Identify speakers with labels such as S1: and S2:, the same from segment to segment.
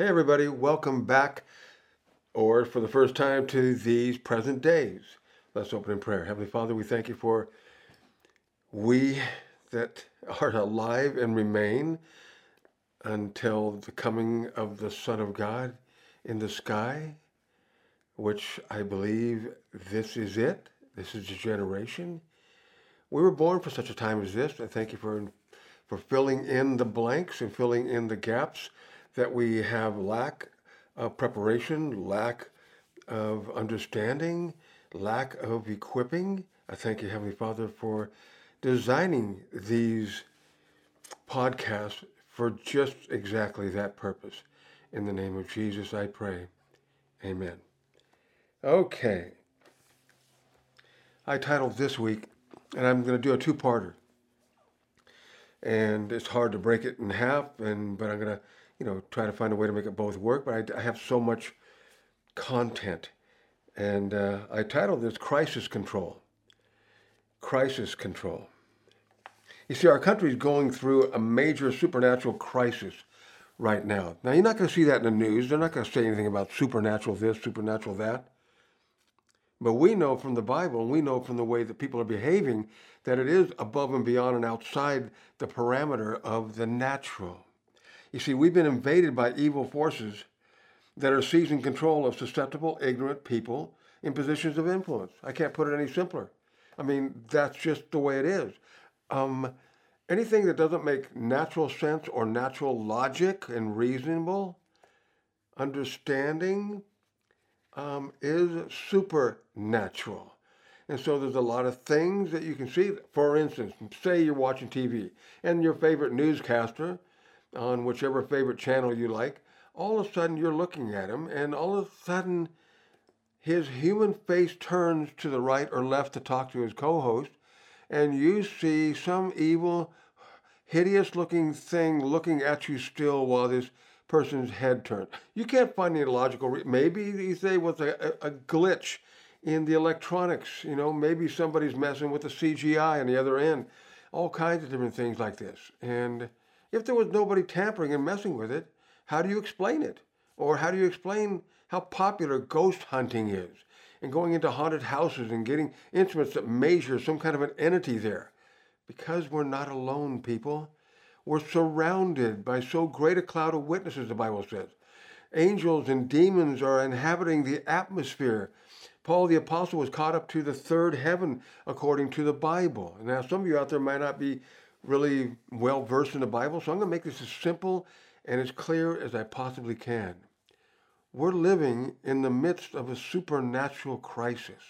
S1: Hey, everybody, welcome back, or for the first time, to these present days. Let's open in prayer. Heavenly Father, we thank you for we that are alive and remain until the coming of the Son of God in the sky, which I believe this is it. This is the generation. We were born for such a time as this. I thank you for, for filling in the blanks and filling in the gaps that we have lack of preparation, lack of understanding, lack of equipping. I thank you, Heavenly Father, for designing these podcasts for just exactly that purpose. In the name of Jesus, I pray. Amen. Okay. I titled this week, and I'm going to do a two-parter. And it's hard to break it in half, and but I'm going to, you know, try to find a way to make it both work. But I, I have so much content, and uh, I titled this "Crisis Control." Crisis control. You see, our country is going through a major supernatural crisis right now. Now, you're not going to see that in the news. They're not going to say anything about supernatural this, supernatural that. But we know from the Bible, and we know from the way that people are behaving, that it is above and beyond and outside the parameter of the natural. You see, we've been invaded by evil forces that are seizing control of susceptible, ignorant people in positions of influence. I can't put it any simpler. I mean, that's just the way it is. Um, anything that doesn't make natural sense or natural logic and reasonable understanding um, is supernatural. And so there's a lot of things that you can see. For instance, say you're watching TV and your favorite newscaster on whichever favorite channel you like, all of a sudden you're looking at him and all of a sudden his human face turns to the right or left to talk to his co-host and you see some evil, hideous looking thing looking at you still while this person's head turns. You can't find any logical. Maybe you say was a, a, glitch in the electronics. You know, maybe somebody's messing with the CGI on the other end. All kinds of different things like this. And if there was nobody tampering and messing with it, how do you explain it? Or how do you explain how popular ghost hunting is? and going into haunted houses and getting instruments that measure some kind of an entity there. Because we're not alone, people. We're surrounded by so great a cloud of witnesses, the Bible says. Angels and demons are inhabiting the atmosphere. Paul the Apostle was caught up to the third heaven according to the Bible. Now, some of you out there might not be really well versed in the Bible, so I'm going to make this as simple and as clear as I possibly can we're living in the midst of a supernatural crisis.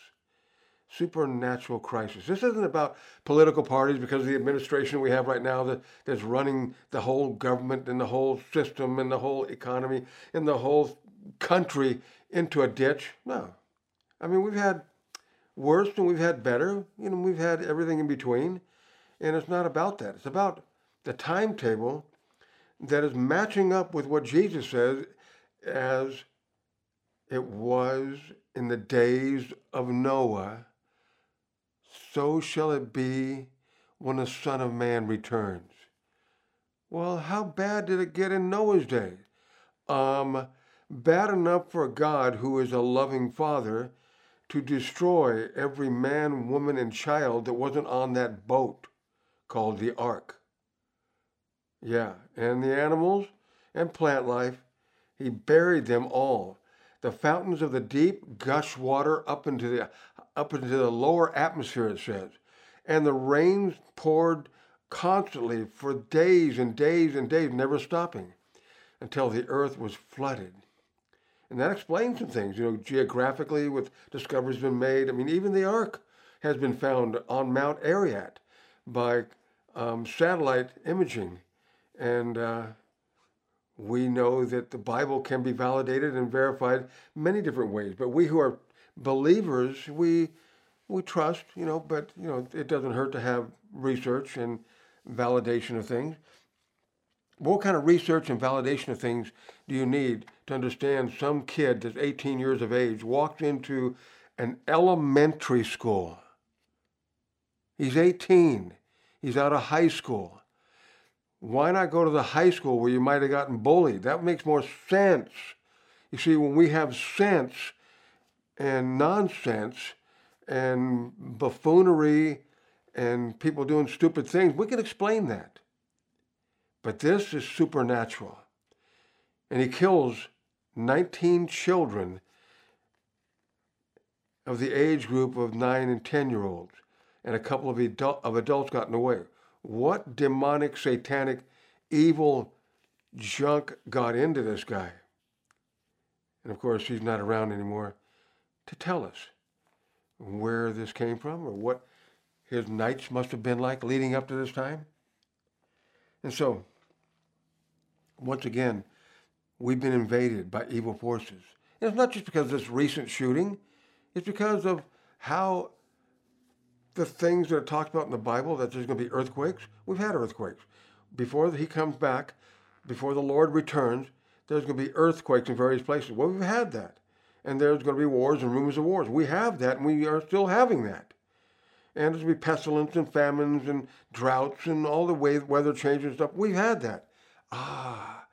S1: Supernatural crisis. This isn't about political parties because the administration we have right now that, that's running the whole government and the whole system and the whole economy and the whole country into a ditch. No. I mean, we've had worse and we've had better. You know, we've had everything in between. And it's not about that. It's about the timetable that is matching up with what Jesus says as it was in the days of Noah, so shall it be when the Son of Man returns. Well, how bad did it get in Noah's day? Um, bad enough for God, who is a loving Father, to destroy every man, woman, and child that wasn't on that boat called the ark. Yeah, and the animals and plant life, he buried them all the fountains of the deep gush water up into the up into the lower atmosphere, it says. And the rains poured constantly for days and days and days, never stopping, until the earth was flooded. And that explains some things, you know, geographically with discoveries been made. I mean, even the ark has been found on Mount Ararat by um, satellite imaging. And uh, we know that the Bible can be validated and verified many different ways. But we who are believers, we we trust, you know, but you know, it doesn't hurt to have research and validation of things. What kind of research and validation of things do you need to understand some kid that's 18 years of age walked into an elementary school? He's 18. He's out of high school Why not go to the high school where you might have gotten bullied? That makes more sense. You see, when we have sense and nonsense and buffoonery and people doing stupid things, we can explain that. But this is supernatural. And he kills 19 children of the age group of 9 and 10 year olds, and a couple of, adult, of adults got in the way. What demonic, satanic, evil junk got into this guy? And of course, he's not around anymore to tell us where this came from or what his nights must have been like leading up to this time. And so, once again, we've been invaded by evil forces. And it's not just because of this recent shooting, it's because of how the things that are talked about in the Bible that there's going to be earthquakes. We've had earthquakes. Before he comes back, before the Lord returns, there's going to be earthquakes in various places. Well, we've had that. And there's going to be wars and rumors of wars. We have that, and we are still having that. And there's going to be pestilence and famines and droughts and all the way weather changes and stuff. We've had that. Ah,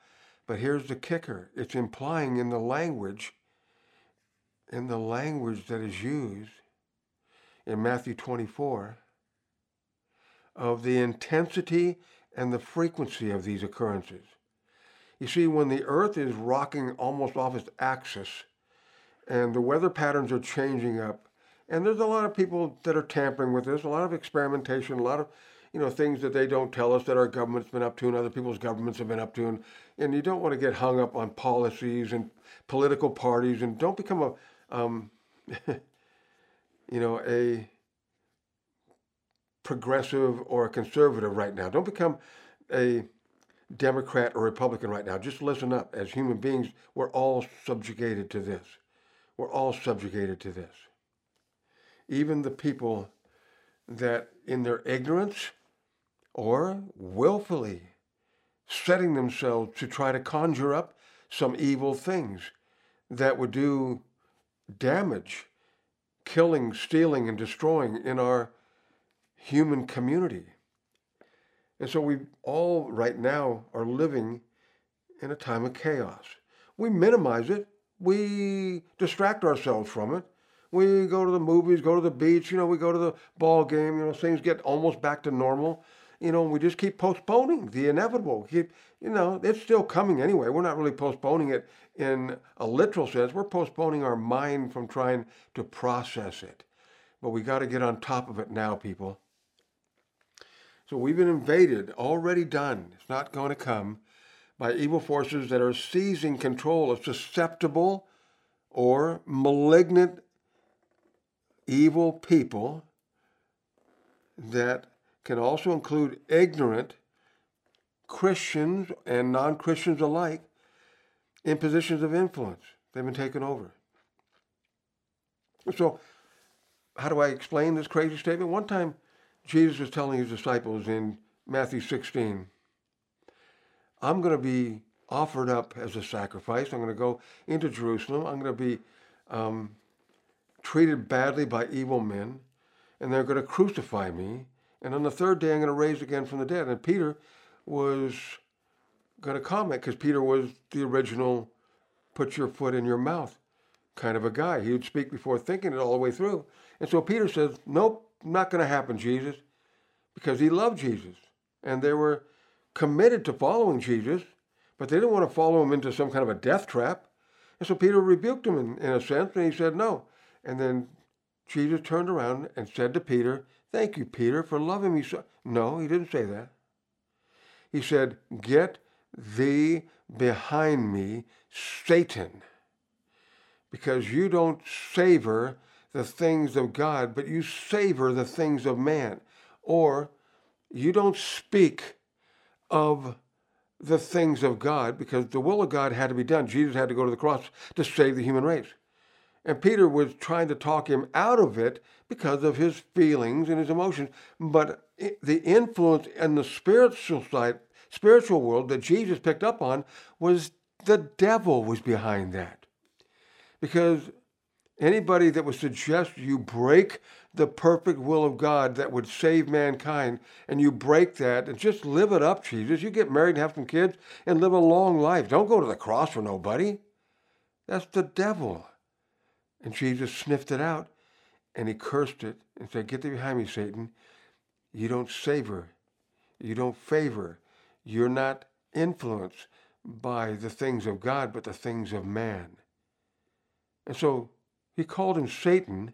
S1: but here's the kicker it's implying in the language, in the language that is used in Matthew 24, of the intensity and the frequency of these occurrences. You see, when the earth is rocking almost off its axis and the weather patterns are changing up, and there's a lot of people that are tampering with this, a lot of experimentation, a lot of you know things that they don't tell us that our government's been up to and other people's governments have been up to, and and you don't want to get hung up on policies and political parties, and don't become a um, you know a progressive or a conservative right now. Don't become a Democrat or Republican right now. Just listen up. As human beings, we're all subjugated to this. We're all subjugated to this. Even the people that, in their ignorance or willfully, setting themselves to try to conjure up some evil things that would do damage, killing, stealing, and destroying in our human community. And so we all right now are living in a time of chaos. We minimize it. We distract ourselves from it. We go to the movies, go to the beach, you know, we go to the ball game, you know, things get almost back to normal. You know, we just keep postponing the inevitable. Keep, you know, it's still coming anyway. We're not really postponing it in a literal sense. We're postponing our mind from trying to process it. But we got to get on top of it now, people. So we've been invaded, already done. It's not going to come by evil forces that are seizing control of susceptible or malignant evil people that can also include ignorant Christians and non Christians alike in positions of influence. They've been taken over. So, how do I explain this crazy statement? One time, Jesus was telling his disciples in Matthew 16, I'm going to be offered up as a sacrifice. I'm going to go into Jerusalem. I'm going to be um, treated badly by evil men, and they're going to crucify me. And on the third day, I'm going to raise again from the dead. And Peter was going to comment because Peter was the original put your foot in your mouth kind of a guy. He would speak before thinking it all the way through. And so Peter says, Nope, not going to happen, Jesus, because he loved Jesus. And they were committed to following Jesus, but they didn't want to follow him into some kind of a death trap. And so Peter rebuked him in, in a sense, and he said, No. And then Jesus turned around and said to Peter, Thank you, Peter, for loving me so. No, he didn't say that. He said, Get thee behind me, Satan, because you don't savor the things of God, but you savor the things of man. Or you don't speak of the things of God because the will of God had to be done. Jesus had to go to the cross to save the human race. And Peter was trying to talk him out of it because of his feelings and his emotions. But the influence in the spiritual side, spiritual world that Jesus picked up on was the devil was behind that. Because Anybody that would suggest you break the perfect will of God that would save mankind and you break that and just live it up, Jesus. You get married and have some kids and live a long life. Don't go to the cross for nobody. That's the devil. And Jesus sniffed it out and he cursed it and said, Get thee behind me, Satan. You don't savor, you don't favor, you're not influenced by the things of God, but the things of man. And so he called him Satan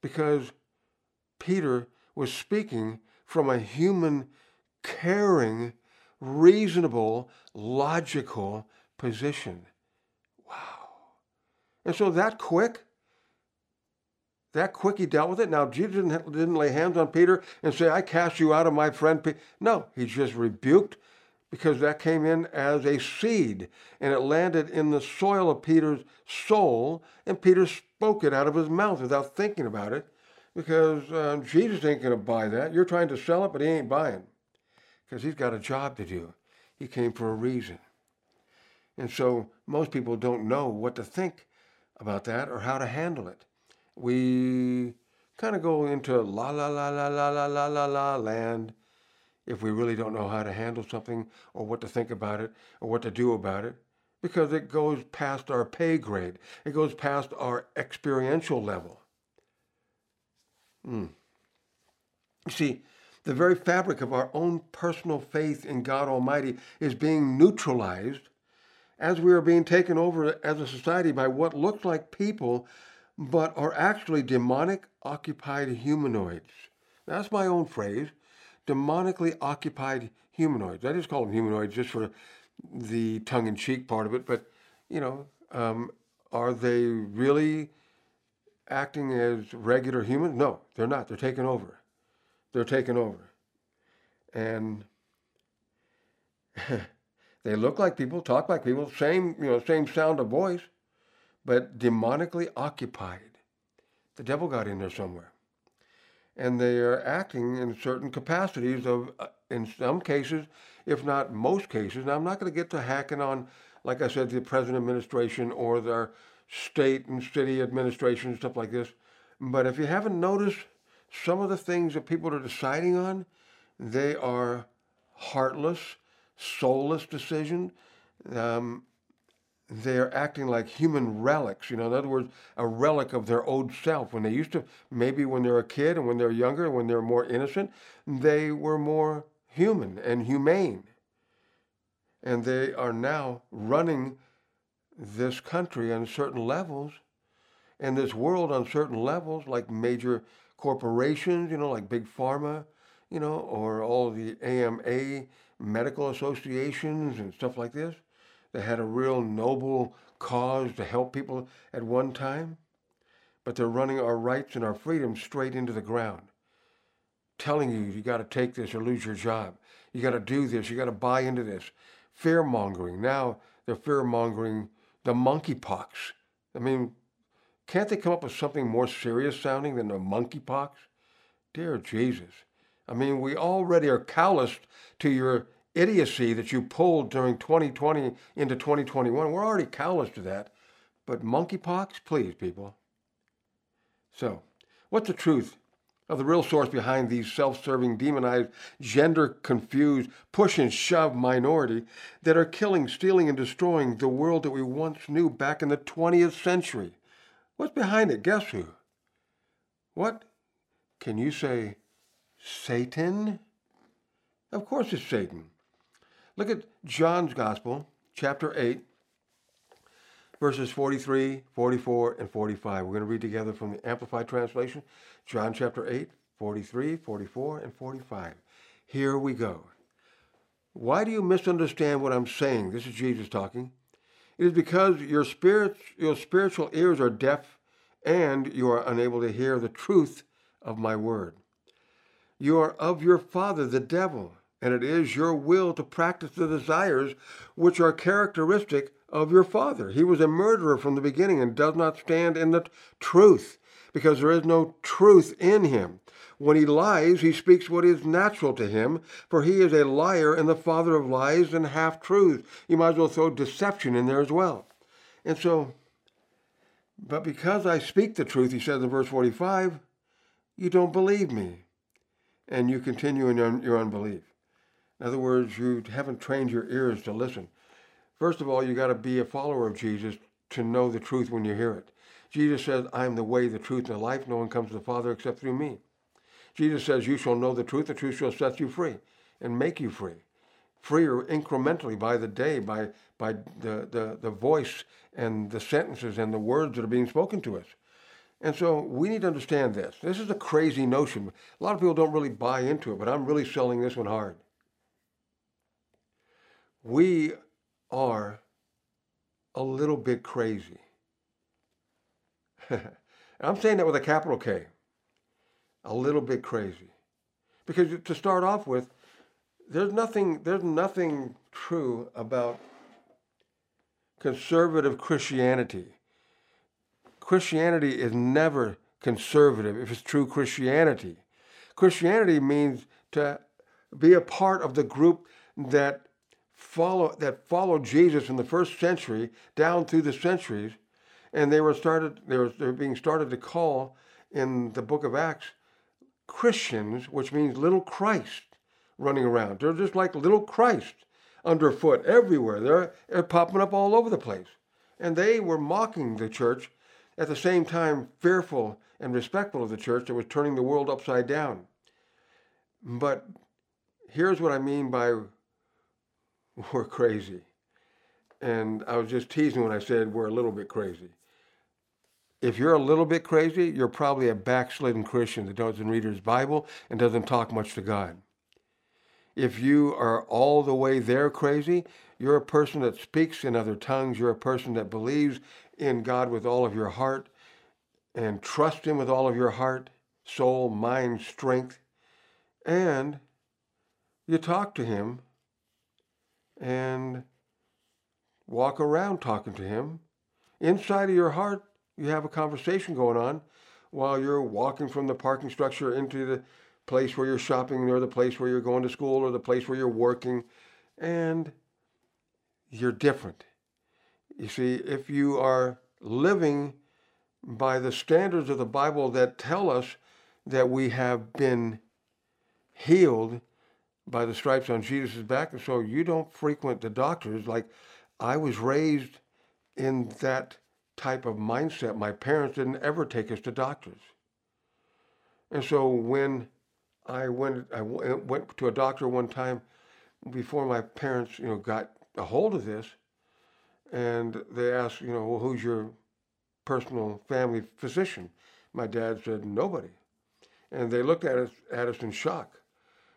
S1: because Peter was speaking from a human, caring, reasonable, logical position. And so that quick, that quick he dealt with it. Now, Jesus didn't, didn't lay hands on Peter and say, I cast you out of my friend Peter. No, he just rebuked because that came in as a seed and it landed in the soil of Peter's soul, and Peter spoke it out of his mouth without thinking about it because uh, Jesus ain't going to buy that. You're trying to sell it, but he ain't buying because he's got a job to do. He came for a reason. And so most people don't know what to think about that or how to handle it. We kind of go into la la la la la la la la la land if we really don't know how to handle something or what to think about it or what to do about it because it goes past our pay grade. It goes past our experiential level. Mm. You see, the very fabric of our own personal faith in God Almighty is being neutralized as we are being taken over as a society by what looks like people but are actually demonic occupied humanoids. That's my own phrase demonically occupied humanoids. I just call them humanoids just for the tongue in cheek part of it, but you know, um, are they really acting as regular humans? No, they're not. They're taken over. They're taken over. And they look like people, talk like people, same, you know, same sound of voice, but demonically occupied. The devil got in there somewhere and they are acting in certain capacities of, uh, in some cases, if not most cases. Now, I'm not going to get to hacking on, like I said, the present administration or their state and city administration stuff like this. But if you haven't noticed, some of the things that people are deciding on, they are heartless, soulless decision. Um, they're acting like human relics. You know, in other words, a relic of their old self. When they used to, maybe when they were a kid and when they're younger, when they're more innocent, they were more human and humane. And they are now running this country on certain levels and this world on certain levels, like major corporations, you know, like Big Pharma, you know, or all the AMA medical associations and stuff like this that had a real noble cause to help people at one time, but they're running our rights and our freedoms straight into the ground, telling you you got to take this or lose your job. You got to do this. You got to buy into this. Fear mongering. Now they're fear mongering the monkeypox. I mean, can't they come up with something more serious sounding than the monkeypox? Dear Jesus. I mean, we already are calloused to your idiocy that you pulled during 2020 into 2021. We're already callous to that. But monkeypox, please, people. So, what's the truth of the real source behind these self serving, demonized, gender confused, push and shove minority that are killing, stealing, and destroying the world that we once knew back in the 20th century? What's behind it? Guess who? What? Can you say Satan? Of course it's Satan. Look at John's Gospel, chapter 8, verses 43, 44, and 45. We're going to read together from the Amplified Translation, John chapter 8, 43, 44, and 45. Here we go. Why do you misunderstand what I'm saying? This is Jesus talking. It is because your, spirit, your spiritual ears are deaf and you are unable to hear the truth of my word. You are of your father, the devil and it is your will to practice the desires which are characteristic of your father. He was a murderer from the beginning and does not stand in the truth because there is no truth in him. When he lies, he speaks what is natural to him, for he is a liar and the father of lies and half truths. You might as well throw deception in there as well. And so, But because I speak the truth, he says in verse 45, you don't believe me. And you continue in your unbelief. In other words, you haven't trained your ears to listen. First of all, you got to be a follower of Jesus to know the truth when you hear it. Jesus says, I am the way, the truth, and the life. No one comes to the Father except through me. Jesus says, You shall know the truth, the truth shall set you free and make you free. Freer incrementally by the day, by, by the, the, the voice and the sentences and the words that are being spoken to us. And so we need to understand this. This is a crazy notion. A lot of people don't really buy into it, but I'm really selling this one hard. We are a little bit crazy. I'm saying that with a capital K. A little bit crazy. Because to start off with, there's nothing there's nothing true about conservative Christianity. Christianity is never conservative if it's true Christianity. Christianity means to be a part of the group that follow that followed Jesus in the first century down through the centuries, and they were started they were, they were being started to call in the book of Acts Christians, which means little Christ running around. They're just like little Christ underfoot everywhere. They're, they're popping up all over the place. And they were mocking the church, at the same time fearful and respectful of the church that was turning the world upside down. But here's what I mean by we're crazy. And I was just teasing when I said we're a little bit crazy. If you're a little bit crazy, you're probably a backslidden Christian that doesn't read his Bible and doesn't talk much to God. If you are all the way there crazy, you're a person that speaks in other tongues. You're a person that believes in God with all of your heart and trust Him with all of your heart, soul, mind, strength. And you talk to Him and walk around talking to Him. Inside of your heart, you have a conversation going on while you're walking from the parking structure into the place where you're shopping or the place where you're going to school or the place where you're working. And you're different. You see, if you are living by the standards of the Bible that tell us that we have been healed by the stripes on Jesus' back. And so you don't frequent the doctors. Like I was raised in that type of mindset. My parents didn't ever take us to doctors. And so when I went, I went to a doctor one time before my parents, you know, got a hold of this, and they asked, you know, well, who's your personal family physician? My dad said, nobody. And they looked at us, at us in shock.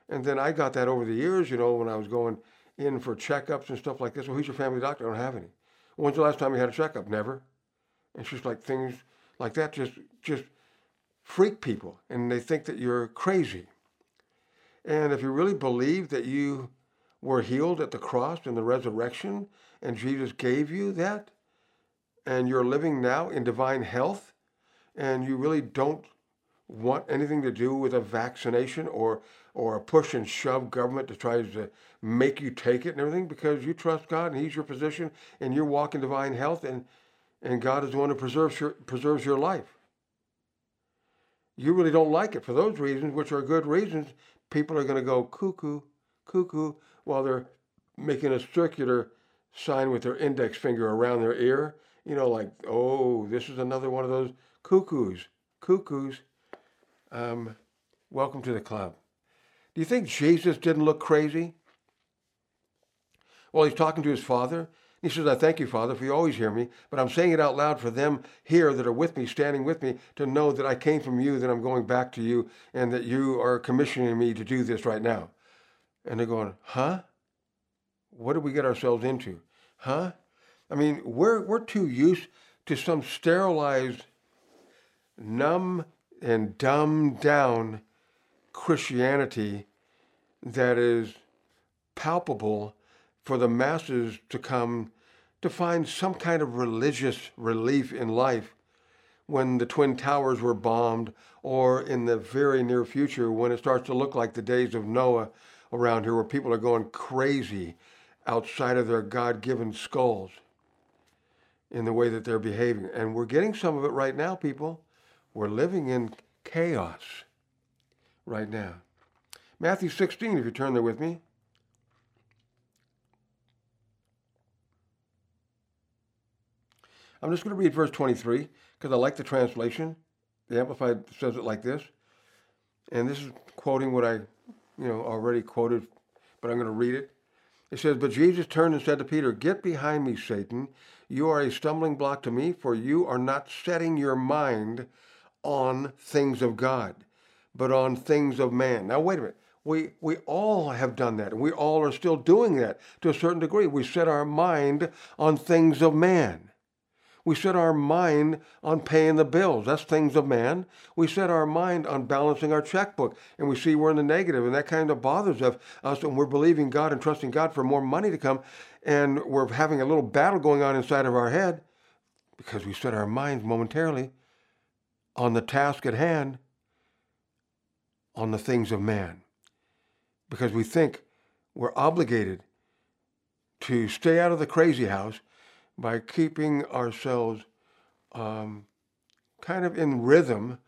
S1: And then I got that over the years, you know, when I was going in for checkups and stuff like this. Well, who's your family doctor? I don't have any. When's the last time you had a checkup? Never. And it's just like things like that just just freak people, and they think that you're crazy. And if you really believe that you were healed at the cross and the resurrection, and Jesus gave you that, and you're living now in divine health, and you really don't want anything to do with a vaccination or or a push and shove government to try to make you take it and everything because you trust God and He's your physician and you're walking divine health and and God is the one who preserves your, preserves your life. You really don't like it for those reasons, which are good reasons. People are going to go cuckoo, cuckoo, while they're making a circular sign with their index finger around their ear. You know, like, oh, this is another one of those cuckoos, cuckoos. Um, welcome to the club. Do you think Jesus didn't look crazy? Well, he's talking to his father. He says, I thank you, Father, for you always hear me, but I'm saying it out loud for them here that are with me, standing with me, to know that I came from you, that I'm going back to you, and that you are commissioning me to do this right now. And they're going, huh? What did we get ourselves into? Huh? I mean, we're, we're too used to some sterilized, numb, and dumbed down Christianity that is palpable for the masses to come to find some kind of religious relief in life when the Twin Towers were bombed or in the very near future when it starts to look like the days of Noah around here where people are going crazy outside of their God given skulls. in the way that they're behaving. And we're getting some of it right now, people. We're living in chaos right now. Matthew 16, if you turn there with me. I'm just going to read verse 23 because I like the translation. The Amplified says it like this. And this is quoting what I, you know, already quoted, but I'm going to read it. It says, But Jesus turned and said to Peter, Get behind me, Satan. You are a stumbling block to me, for you are not setting your mind on things of God, but on things of man. Now, wait a minute. We, we all have done that, and we all are still doing that to a certain degree. We set our mind on things of man. We set our mind on paying the bills. That's things of man. We set our mind on balancing our checkbook, and we see we're in the negative, and that kind of bothers us. And we're believing God and trusting God for more money to come, and we're having a little battle going on inside of our head because we set our minds momentarily on the task at hand, on the things of man, because we think we're obligated to stay out of the crazy house by keeping ourselves um, kind of in rhythm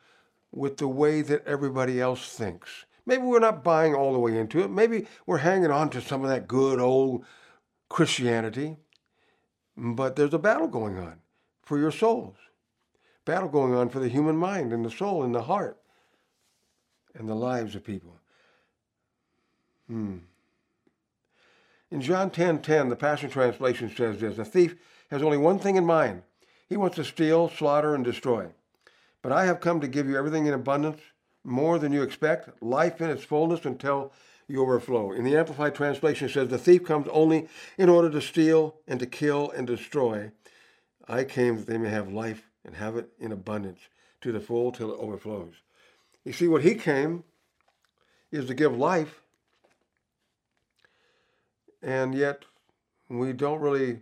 S1: with the way that everybody else thinks. Maybe we're not buying all the way into it. Maybe we're hanging on to some of that good old Christianity. But there's a battle going on for your souls. Battle going on for the human mind and the soul and the heart and the lives of people. Hmm. In John 10:10, 10, 10, the Passion Translation says this: "A thief has only one thing in mind. He wants to steal, slaughter, and destroy. But I have come to give you everything in abundance, more than you expect, life in its fullness until you overflow. In the Amplified Translation, it says, The thief comes only in order to steal and to kill and destroy. I came that they may have life and have it in abundance to the full till it overflows. You see, what he came is to give life, and yet we don't really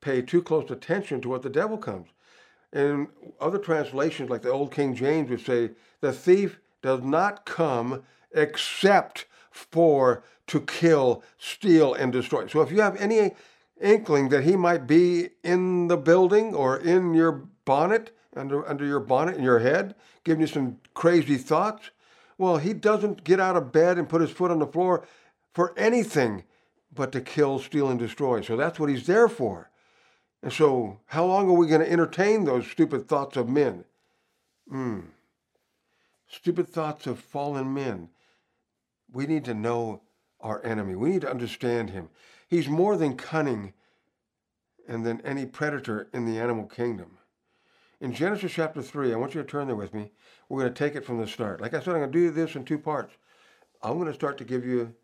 S1: pay too close attention to what the devil comes. In other translations, like the Old King James would say, the thief does not come except for to kill, steal, and destroy. So if you have any inkling that he might be in the building or in your bonnet, under, under your bonnet in your head, giving you some crazy thoughts, well, he doesn't get out of bed and put his foot on the floor for anything but to kill, steal, and destroy. So that's what he's there for. And so, how long are we going to entertain those stupid thoughts of men? Mm. Stupid thoughts of fallen men. We need to know our enemy. We need to understand him. He's more than cunning and than any predator in the animal kingdom. In Genesis chapter 3, I want you to turn there with me. We're going to take it from the start. Like I said, I'm going to do this in two parts. I'm going to start to give you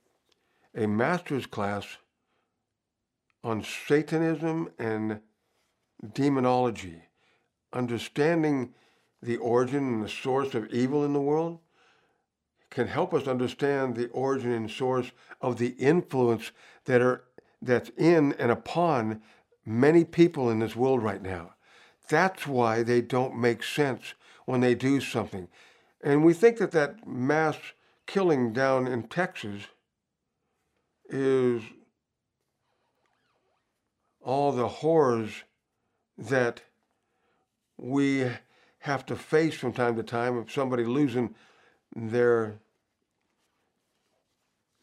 S1: a master's class on Satanism and demonology, understanding the origin and the source of evil in the world can help us understand the origin and source of the influence that are that's in and upon many people in this world right now. That's why they don't make sense when they do something. And we think that that mass killing down in Texas is all the horrors that we have to face from time to time of somebody losing their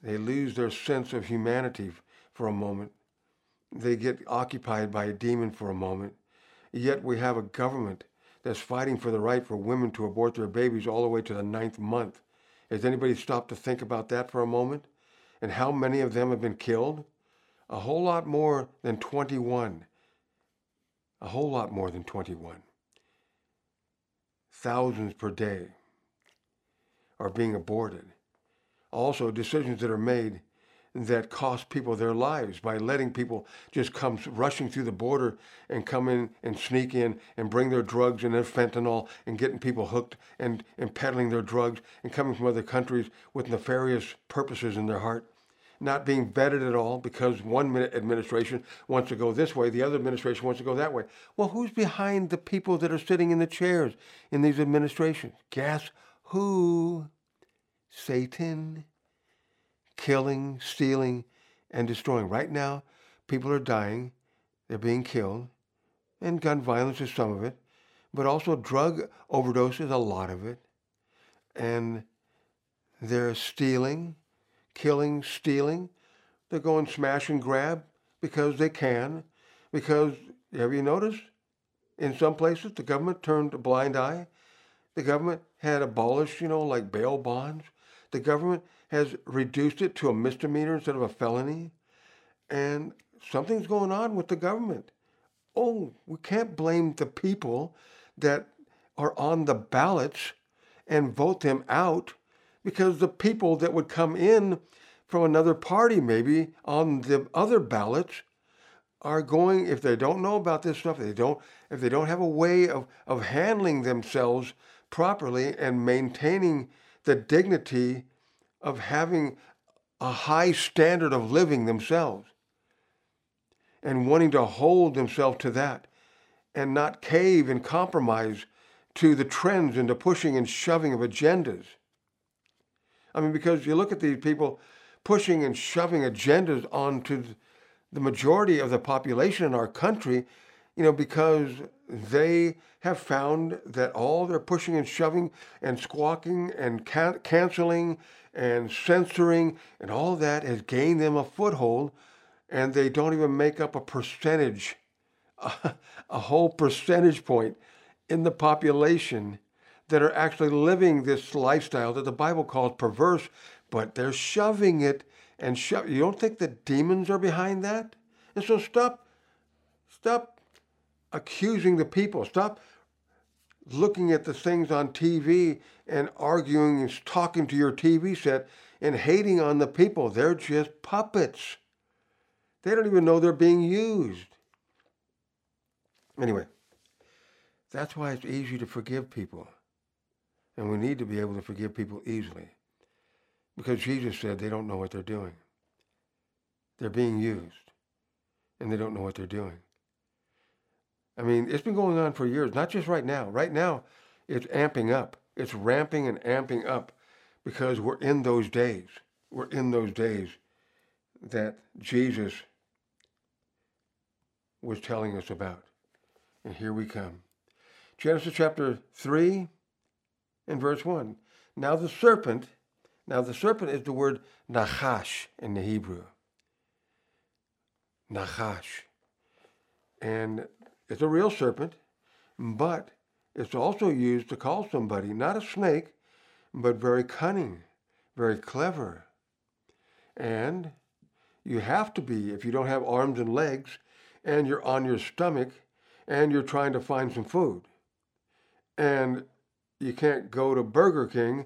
S1: they lose their sense of humanity for a moment. They get occupied by a demon for a moment. Yet we have a government that's fighting for the right for women to abort their babies all the way to the ninth month. Has anybody stopped to think about that for a moment? And how many of them have been killed? A whole lot more than 21. A whole lot more than 21. Thousands per day are being aborted. Also, decisions that are made that cost people their lives by letting people just come rushing through the border and come in and sneak in and bring their drugs and their fentanyl and getting people hooked and, and peddling their drugs and coming from other countries with nefarious purposes in their heart not being vetted at all because one minute administration wants to go this way, the other administration wants to go that way. Well, who's behind the people that are sitting in the chairs in these administrations? Guess who? Satan. Killing, stealing, and destroying. Right now, people are dying, they're being killed, and gun violence is some of it, but also drug overdose is a lot of it. And they're stealing, killing, stealing. They're going smash and grab because they can. Because, have you noticed? In some places, the government turned a blind eye. The government had abolished, you know, like bail bonds. The government has reduced it to a misdemeanor instead of a felony. And something's going on with the government. Oh, we can't blame the people that are on the ballots and vote them out because the people that would come in from another party, maybe on the other ballots, are going, if they don't know about this stuff, they don't, if they don't have a way of, of handling themselves properly and maintaining the dignity of having a high standard of living themselves and wanting to hold themselves to that and not cave and compromise to the trends and the pushing and shoving of agendas. I mean, because you look at these people pushing and shoving agendas onto the majority of the population in our country, you know, because they have found that all their pushing and shoving and squawking and can- canceling and censoring and all that has gained them a foothold, and they don't even make up a percentage, a, a whole percentage point in the population that are actually living this lifestyle that the Bible calls perverse, but they're shoving it and shove. You don't think the demons are behind that? And so stop, stop accusing the people. Stop looking at the things on TV and arguing and talking to your TV set and hating on the people. They're just puppets. They don't even know they're being used. Anyway, that's why it's easy to forgive people. And we need to be able to forgive people easily. Because Jesus said they don't know what they're doing. They're being used. And they don't know what they're doing. I mean, it's been going on for years, not just right now. Right now, it's amping up. It's ramping and amping up because we're in those days. We're in those days that Jesus was telling us about. And here we come. Genesis chapter 3 and verse 1. Now the serpent, now the serpent is the word nachash in the Hebrew. Nachash. And it's a real serpent, but it's also used to call somebody not a snake, but very cunning, very clever. And you have to be, if you don't have arms and legs, and you're on your stomach, and you're trying to find some food. And you can't go to Burger King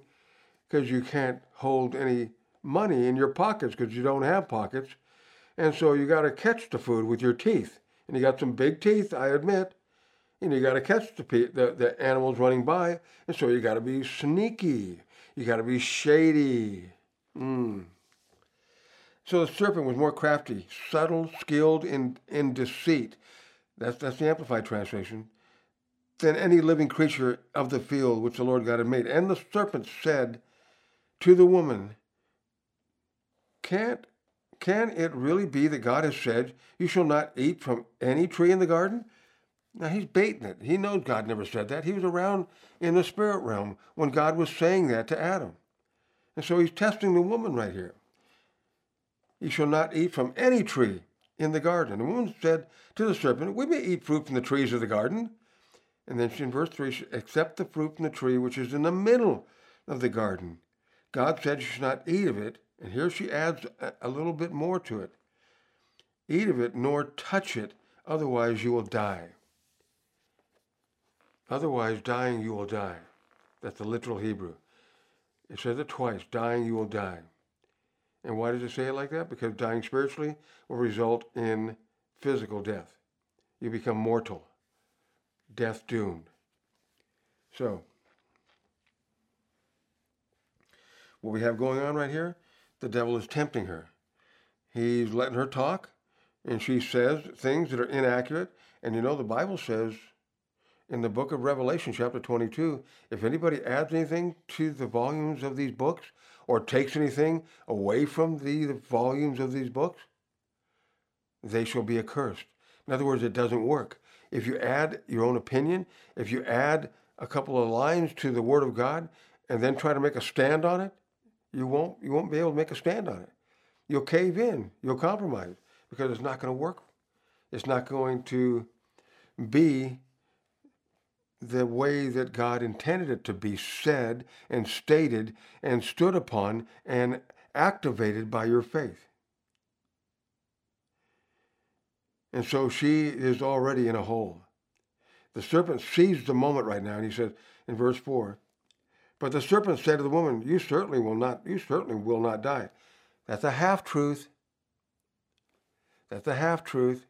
S1: because you can't hold any money in your pockets because you don't have pockets. And so you got to catch the food with your teeth and you got some big teeth, I admit, and you got to catch the, the, the animals running by, and so you got to be sneaky. You got to be shady. Mm. So the serpent was more crafty, subtle, skilled in, in deceit. That's, that's the Amplified translation. Than any living creature of the field which the Lord God had made. And the serpent said to the woman, Can't can it really be that God has said, You shall not eat from any tree in the garden? Now he's baiting it. He knows God never said that. He was around in the spirit realm when God was saying that to Adam. And so he's testing the woman right here. You shall not eat from any tree in the garden. The woman said to the serpent, We may eat fruit from the trees of the garden. And then she in verse 3, except the fruit from the tree which is in the middle of the garden. God said, You should not eat of it, and here she adds a little bit more to it. Eat of it, nor touch it, otherwise you will die. Otherwise, dying you will die. That's the literal Hebrew. It says it twice dying you will die. And why does it say it like that? Because dying spiritually will result in physical death. You become mortal, death doomed. So, what we have going on right here the devil is tempting her. He's letting her talk, and she says things that are inaccurate. And you know, the Bible says in the book of Revelation, chapter 22, if anybody adds anything to the volumes of these books or takes anything away from the, the volumes of these books, they shall be accursed. In other words, it doesn't work. If you add your own opinion, if you add a couple of lines to the Word of God and then try to make a stand on it, you won't you won't be able to make a stand on it. You'll cave in, you'll compromise because it's not going to work. It's not going to be the way that God intended it to be said and stated and stood upon and activated by your faith. And so she is already in a hole. The serpent seized the moment right now, and he says in verse 4, But the serpent said to the woman, You certainly will not, you certainly will not die. That's a half truth. That's a half truth.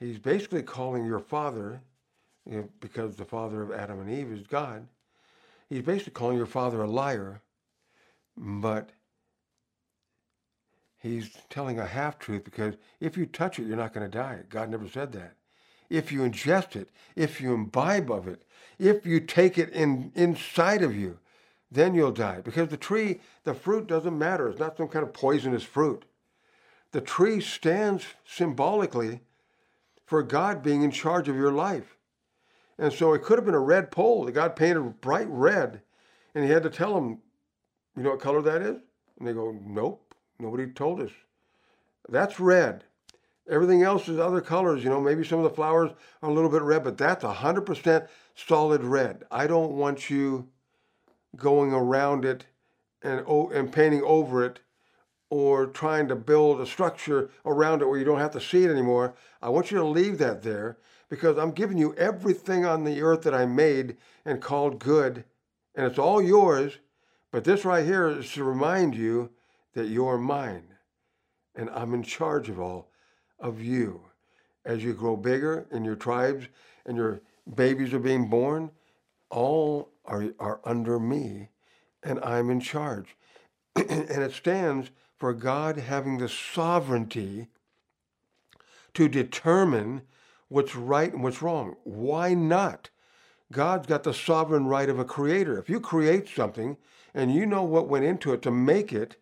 S1: He's basically calling your father, you know, because the father of Adam and Eve is God. He's basically calling your father a liar, but he's telling a half truth because if you touch it, you're not going to die. God never said that. If you ingest it, if you imbibe of it, if you take it in inside of you, then you'll die. Because the tree, the fruit doesn't matter. It's not some kind of poisonous fruit. The tree stands symbolically for God being in charge of your life. And so it could have been a red pole that God painted bright red, and he had to tell them, you know what color that is? And they go, nope, nobody told us. That's red. Everything else is other colors. You know, maybe some of the flowers are a little bit red, but that's 100% solid red. I don't want you going around it and, and painting over it or trying to build a structure around it where you don't have to see it anymore. I want you to leave that there because I'm giving you everything on the earth that I made and called good, and it's all yours. But this right here is to remind you that you're mine and I'm in charge of all of you. As you grow bigger in your tribes and your babies are being born, all are, are under me and I'm in charge. and it stands for God having the sovereignty to determine what's right and what's wrong. Why not? God's got the sovereign right of a creator. If you create something and you know what went into it to make it,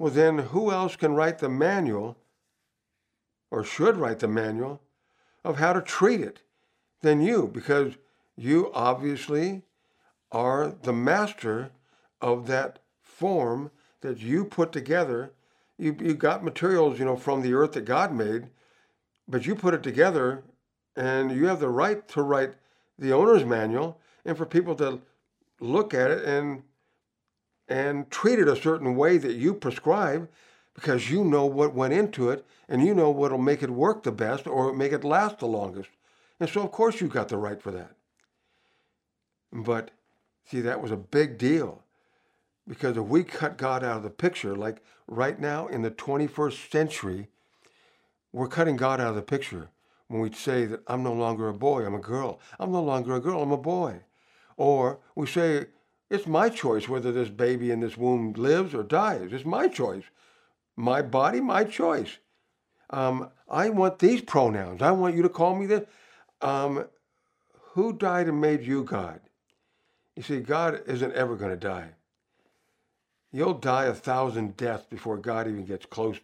S1: well, then who else can write the manual or should write the manual of how to treat it than you? Because you obviously are the master of that form that you put together. You, you got materials, you know, from the earth that God made, but you put it together and you have the right to write the owner's manual and for people to look at it and and treat it a certain way that you prescribe because you know what went into it and you know what'll make it work the best or make it last the longest. And so of course you got the right for that. But see that was a big deal. Because if we cut God out of the picture, like right now in the 21st century, we're cutting God out of the picture when we say that I'm no longer a boy, I'm a girl. I'm no longer a girl, I'm a boy. Or we say, it's my choice whether this baby in this womb lives or dies. It's my choice. My body, my choice. Um, I want these pronouns. I want you to call me this. Um, who died and made you God? You see, God isn't ever going to die. You'll die a thousand deaths before God even gets close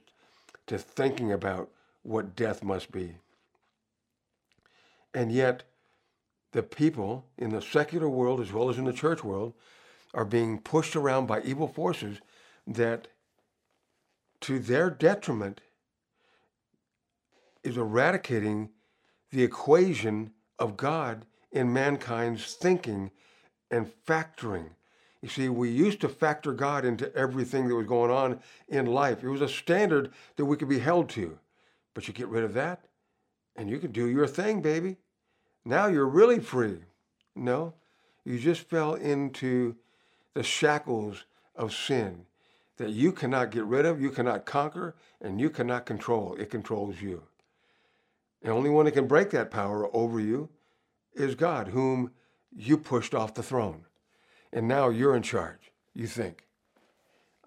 S1: to thinking about what death must be. And yet, the people in the secular world as well as in the church world are being pushed around by evil forces that, to their detriment, is eradicating the equation of God in mankind's thinking and factoring you see, we used to factor God into everything that was going on in life. It was a standard that we could be held to. But you get rid of that and you can do your thing, baby. Now you're really free. No, you just fell into the shackles of sin that you cannot get rid of, you cannot conquer, and you cannot control. It controls you. The only one that can break that power over you is God, whom you pushed off the throne and now you're in charge. You think.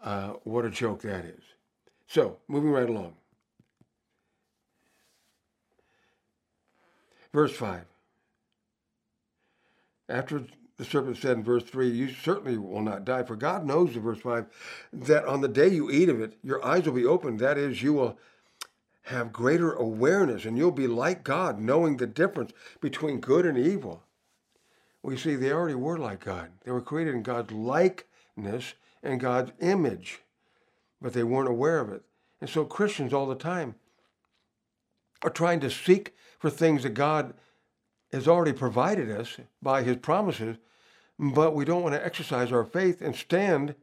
S1: Uh, what a joke that is. So, moving right along. Verse 5. After the serpent said in verse 3, You certainly will not die, for God knows, in verse 5, that on the day you eat of it, your eyes will be opened. That is, you will have greater awareness and you'll be like God, knowing the difference between good and evil. We see they already were like God. They were created in God's likeness and God's image, but they weren't aware of it. And so Christians all the time are trying to seek for things that God has already provided us by his promises, but we don't want to exercise our faith and stand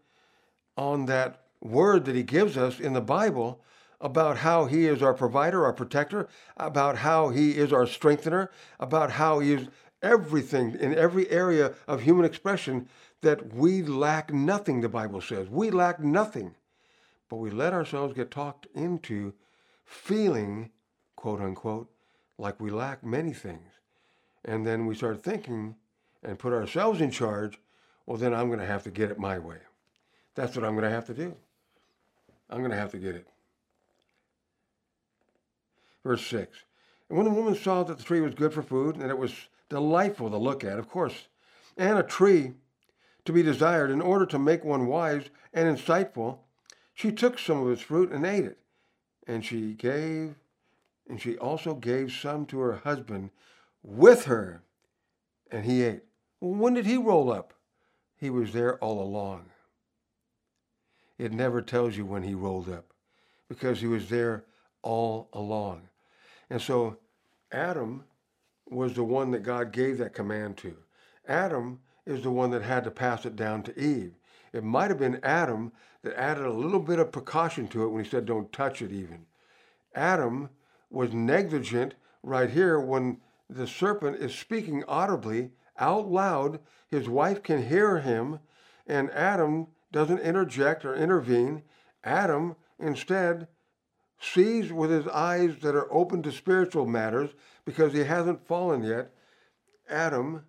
S1: on that word that he gives us in the Bible about how he is our provider, our protector, about how he is our strengthener, about how he is everything in every area of human expression that we lack nothing, the Bible says. We lack nothing. But we let ourselves get talked into feeling, quote unquote, like we lack many things. And then we start thinking and put ourselves in charge, well, then I'm going to have to get it my way. That's what I'm going to have to do. I'm going to have to get it. Verse 6. And when the woman saw that the tree was good for food, and it was delightful to look at, of course, and a tree to be desired in order to make one wise and insightful, she took some of its fruit and ate it. And she gave, and she also gave some to her husband with her, and he ate. when did he roll up? He was there all along. It never tells you when he rolled up because he was there all along. And so Adam was the one that God gave that command to. Adam is the one that had to pass it down to Eve. It might have been Adam that added a little bit of precaution to it when he said, don't touch it even. Adam was negligent right here when the serpent is speaking audibly out loud. His wife can hear him, and Adam doesn't interject or intervene. Adam instead sees with his eyes that are open to spiritual matters because he hasn't fallen yet. Adam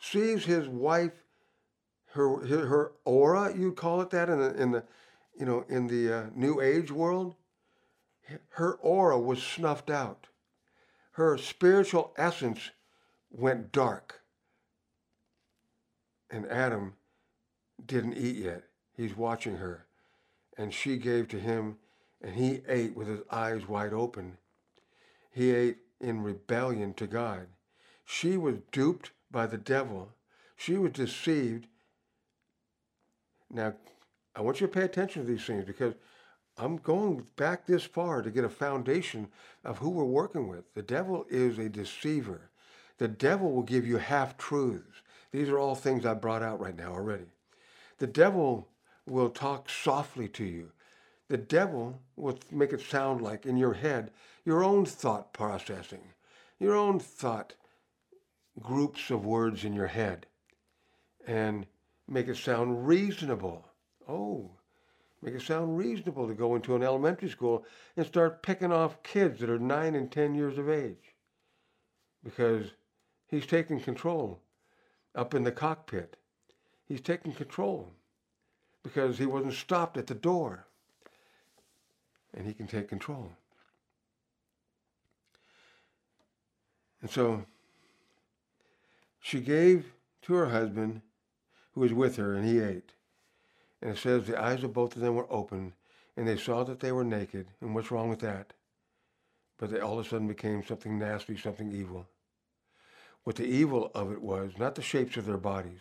S1: sees his wife, her her, her aura, you call it that in the in the you know in the uh, New Age world. Her aura was snuffed out. Her spiritual essence went dark. And Adam didn't eat yet. He's watching her. And she gave to him and he ate with his eyes wide open. He ate in rebellion to God. She was duped by the devil. She was deceived. Now, I want you to pay attention to these things because I'm going back this far to get a foundation of who we're working with. The devil is a deceiver. The devil will give you half truths. These are all things I brought out right now already. The devil will talk softly to you. The devil will make it sound like in your head your own thought processing, your own thought groups of words in your head, and make it sound reasonable. Oh, make it sound reasonable to go into an elementary school and start picking off kids that are nine and ten years of age because he's taking control up in the cockpit. He's taking control because he wasn't stopped at the door and he can take control. And so she gave to her husband who was with her, and he ate. And it says the eyes of both of them were open, and they saw that they were naked. And what's wrong with that? But they all of a sudden became something nasty, something evil. What the evil of it was, not the shapes of their bodies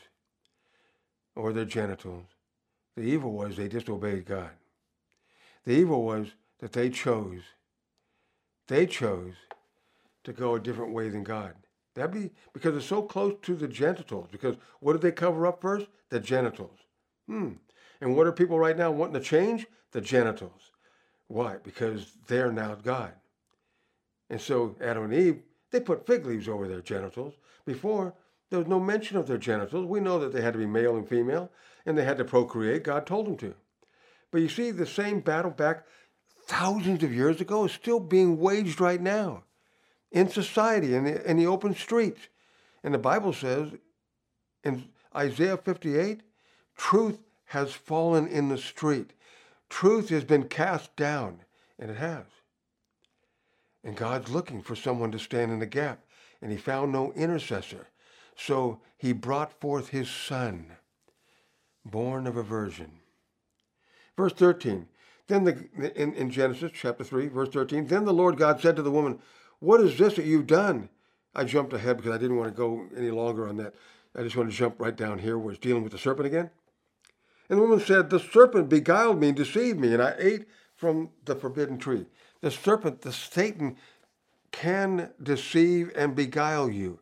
S1: or their genitals. The evil was they disobeyed God. The evil was that they chose. They chose to go a different way than God. That'd be because it's so close to the genitals. Because what did they cover up first? The genitals. Hmm. And what are people right now wanting to change? The genitals. Why? Because they're now God. And so Adam and Eve, they put fig leaves over their genitals. Before, there was no mention of their genitals. We know that they had to be male and female, and they had to procreate. God told them to. But you see, the same battle back thousands of years ago is still being waged right now in society, in the, in the open streets. And the Bible says in Isaiah 58, truth has fallen in the street. Truth has been cast down, and it has. And God's looking for someone to stand in the gap, and he found no intercessor. So he brought forth his son, born of a virgin. Verse 13 Then the, in, in Genesis chapter 3, verse 13, then the Lord God said to the woman, What is this that you've done? I jumped ahead because I didn't want to go any longer on that. I just want to jump right down here where it's dealing with the serpent again. And the woman said, The serpent beguiled me and deceived me, and I ate from the forbidden tree. The serpent, the Satan, can deceive and beguile you.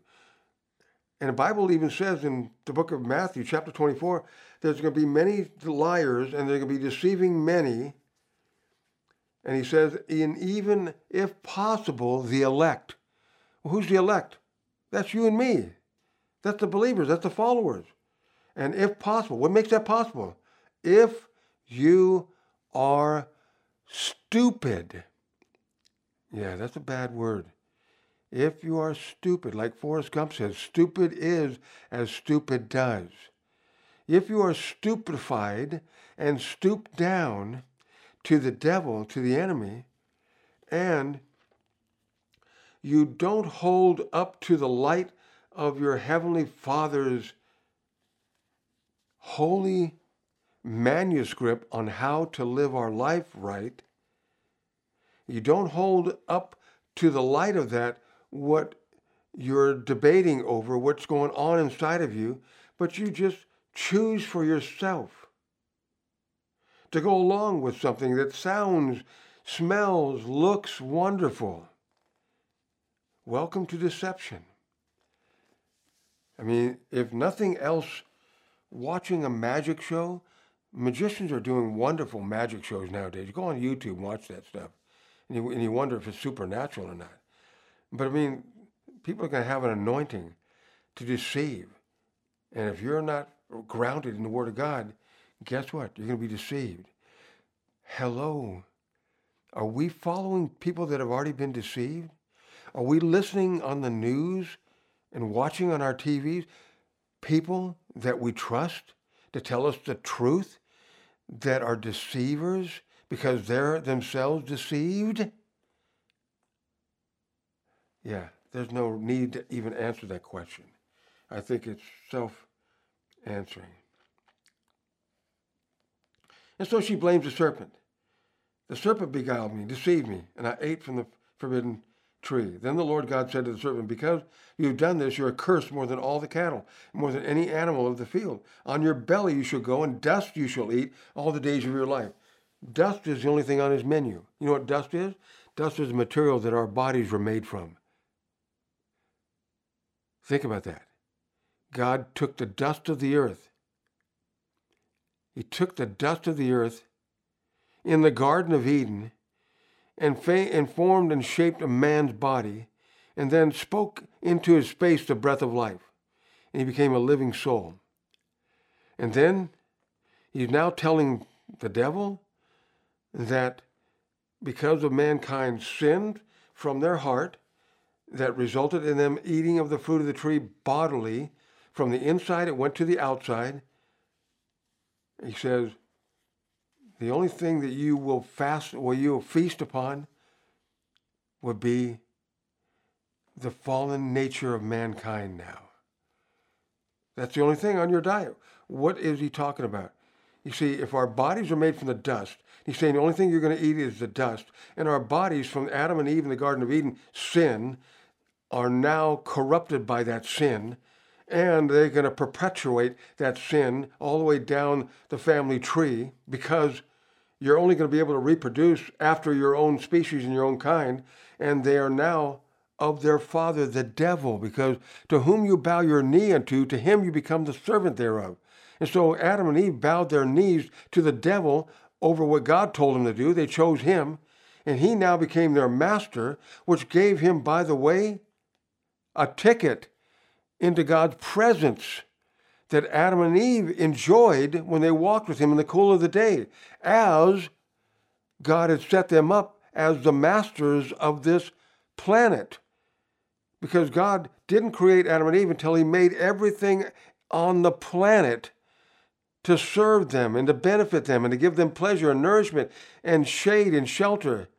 S1: And the Bible even says in the book of Matthew, chapter 24, there's going to be many liars and they're going to be deceiving many. And he says, in even if possible, the elect. Well, who's the elect? That's you and me. That's the believers. That's the followers. And if possible, what makes that possible? If you are stupid. Yeah, that's a bad word. If you are stupid, like Forrest Gump says, stupid is as stupid does. If you are stupefied and stoop down to the devil, to the enemy, and you don't hold up to the light of your Heavenly Father's holy manuscript on how to live our life right, you don't hold up to the light of that what you're debating over, what's going on inside of you, but you just choose for yourself to go along with something that sounds, smells, looks wonderful. Welcome to deception. I mean, if nothing else, watching a magic show, magicians are doing wonderful magic shows nowadays. You go on YouTube and watch that stuff, and you, and you wonder if it's supernatural or not. But I mean, people are going to have an anointing to deceive. And if you're not grounded in the Word of God, guess what? You're going to be deceived. Hello. Are we following people that have already been deceived? Are we listening on the news and watching on our TVs people that we trust to tell us the truth that are deceivers because they're themselves deceived? Yeah, there's no need to even answer that question. I think it's self answering. And so she blames the serpent. The serpent beguiled me, deceived me, and I ate from the forbidden tree. Then the Lord God said to the serpent, Because you've done this, you're cursed more than all the cattle, more than any animal of the field. On your belly you shall go, and dust you shall eat all the days of your life. Dust is the only thing on his menu. You know what dust is? Dust is the material that our bodies were made from. Think about that. God took the dust of the earth. He took the dust of the earth in the Garden of Eden and, fa- and formed and shaped a man's body and then spoke into his face the breath of life. And he became a living soul. And then he's now telling the devil that because of mankind's sin from their heart, that resulted in them eating of the fruit of the tree bodily. From the inside, it went to the outside. He says, the only thing that you will fast or you will feast upon would be the fallen nature of mankind now. That's the only thing on your diet. What is he talking about? You see, if our bodies are made from the dust, he's saying the only thing you're going to eat is the dust. And our bodies from Adam and Eve in the Garden of Eden, sin, are now corrupted by that sin and they're going to perpetuate that sin all the way down the family tree because you're only going to be able to reproduce after your own species and your own kind. And they are now of their father the devil because to whom you bow your knee unto to him you become the servant thereof. And so adam and eve bowed their knees to the devil over what god told them to do. They chose him and he now became their master which gave him by the way a ticket into God's presence that Adam and Eve enjoyed when they walked with him in the cool of the day, as God had set them up as the masters of this planet. Because God didn't create Adam and Eve until he made everything on the planet to serve them and to benefit them and to give them pleasure and nourishment and shade and shelter.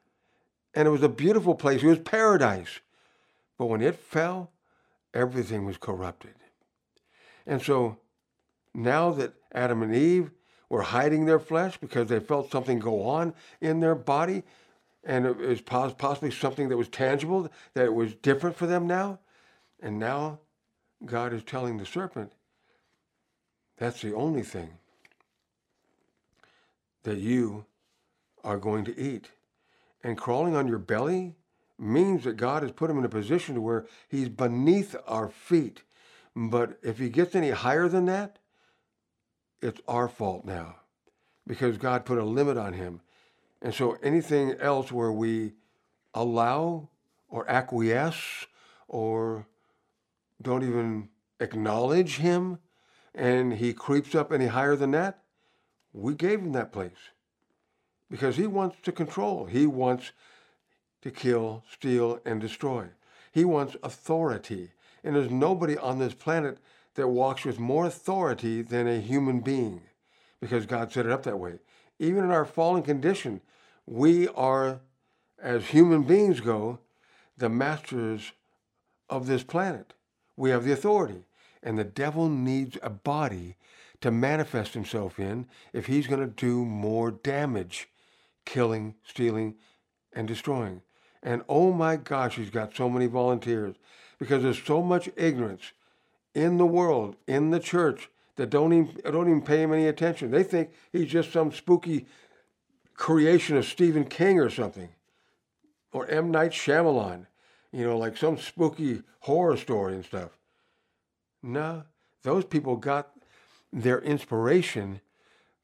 S1: And it was a beautiful place. It was paradise. But when it fell, everything was corrupted. And so now that Adam and Eve were hiding their flesh because they felt something go on in their body and it was possibly something that was tangible, that was different for them now. And now God is telling the serpent, that's the only thing that you are going to eat. And crawling on your belly means that God has put him in a position to where he's beneath our feet. But if he gets any higher than that, it's our fault now because God put a limit on him. And so anything else where we allow or acquiesce or don't even acknowledge him and he creeps up any higher than that, we gave him that place because he wants to control. He wants to kill, steal, and destroy. He wants authority. And there's nobody on this planet that walks with more authority than a human being because God set it up that way. Even in our fallen condition, we are, as human beings go, the masters of this planet. We have the authority. And the devil needs a body to manifest himself in if he's going to do more damage, killing, stealing, and destroying. And oh my gosh, he's got so many volunteers because there's so much ignorance in the world, in the church, that don't even, don't even pay him any attention. They think he's just some spooky creation of Stephen King or something, or M. Night Shyamalan, you know, like some spooky horror story and stuff. No, those people got their inspiration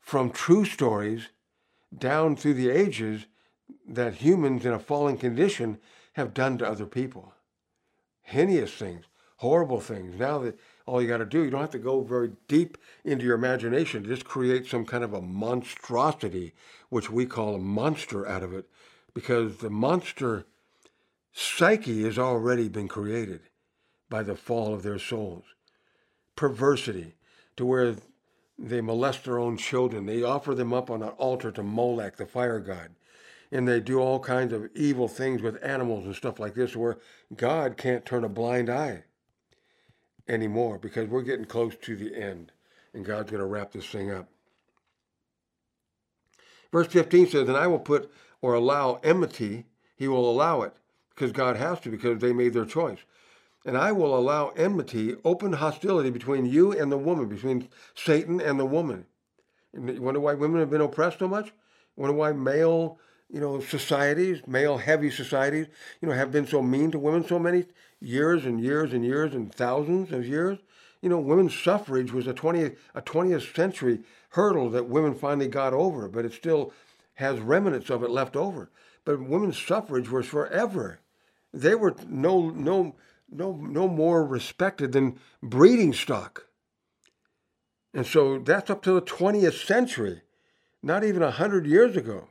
S1: from true stories down through the ages that humans in a fallen condition have done to other people. Heinous things, horrible things. Now that all you got to do, you don't have to go very deep into your imagination. Just create some kind of a monstrosity, which we call a monster out of it, because the monster psyche has already been created by the fall of their souls. Perversity, to where they molest their own children. They offer them up on an altar to Molech, the fire god. And they do all kinds of evil things with animals and stuff like this, where God can't turn a blind eye anymore because we're getting close to the end and God's going to wrap this thing up. Verse 15 says, And I will put or allow enmity, he will allow it because God has to because they made their choice. And I will allow enmity, open hostility between you and the woman, between Satan and the woman. And you wonder why women have been oppressed so much? You wonder why male, you know, societies, male heavy societies, you know, have been so mean to women so many years and years and years and thousands of years. You know, women's suffrage was a 20th, a 20th century hurdle that women finally got over, but it still has remnants of it left over. But women's suffrage was forever. They were no, no, no, no more respected than breeding stock. And so that's up to the 20th century, not even 100 years ago.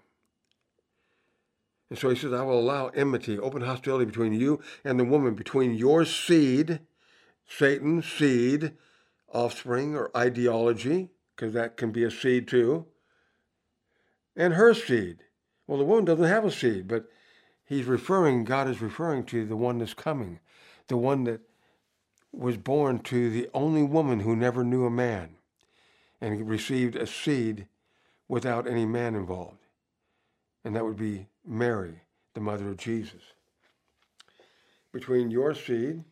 S1: And so he says, I will allow enmity, open hostility between you and the woman, between your seed, Satan's seed, offspring or ideology, because that can be a seed too, and her seed. Well, the woman doesn't have a seed, but he's referring, God is referring to the one that's coming, the one that was born to the only woman who never knew a man and received a seed without any man involved. And that would be Mary, the mother of Jesus. Between your seed,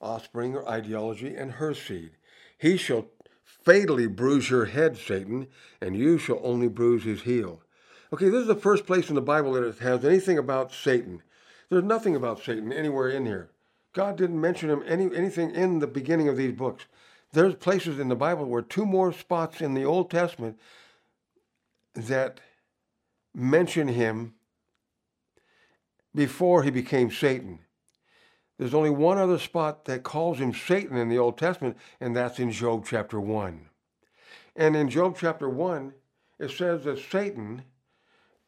S1: offspring or ideology, and her seed, he shall fatally bruise your head, Satan, and you shall only bruise his heel. Okay, this is the first place in the Bible that it has anything about Satan. There's nothing about Satan anywhere in here. God didn't mention him any anything in the beginning of these books. There's places in the Bible where two more spots in the Old Testament that mention him before he became Satan. There's only one other spot that calls him Satan in the Old Testament, and that's in Job chapter 1. And in Job chapter 1, it says that Satan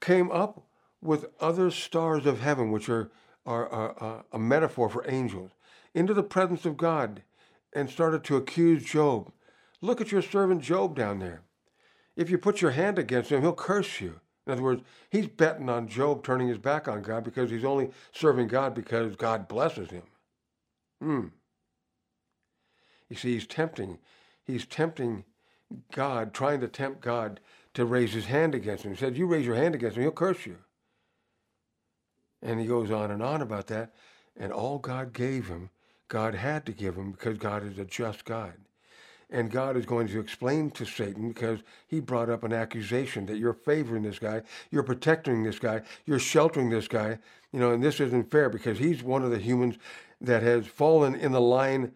S1: came up with other stars of heaven, which are, are, are, a metaphor for angels, into the presence of God and started to accuse Job. Look at your servant Job down there. If you put your hand against him, he'll curse you. In other words, he's betting on Job turning his back on God because he's only serving God because God blesses him. Hmm. You see, he's tempting. He's tempting God, trying to tempt God to raise his hand against him. He said, You raise your hand against him, he'll curse you. And he goes on and on about that. And all God gave him, God had to give him because God is a just God. And God is going to explain to Satan because he brought up an accusation that you're favoring this guy, you're protecting this guy, you're sheltering this guy, you know, and this isn't fair because he's one of the humans that has fallen in the line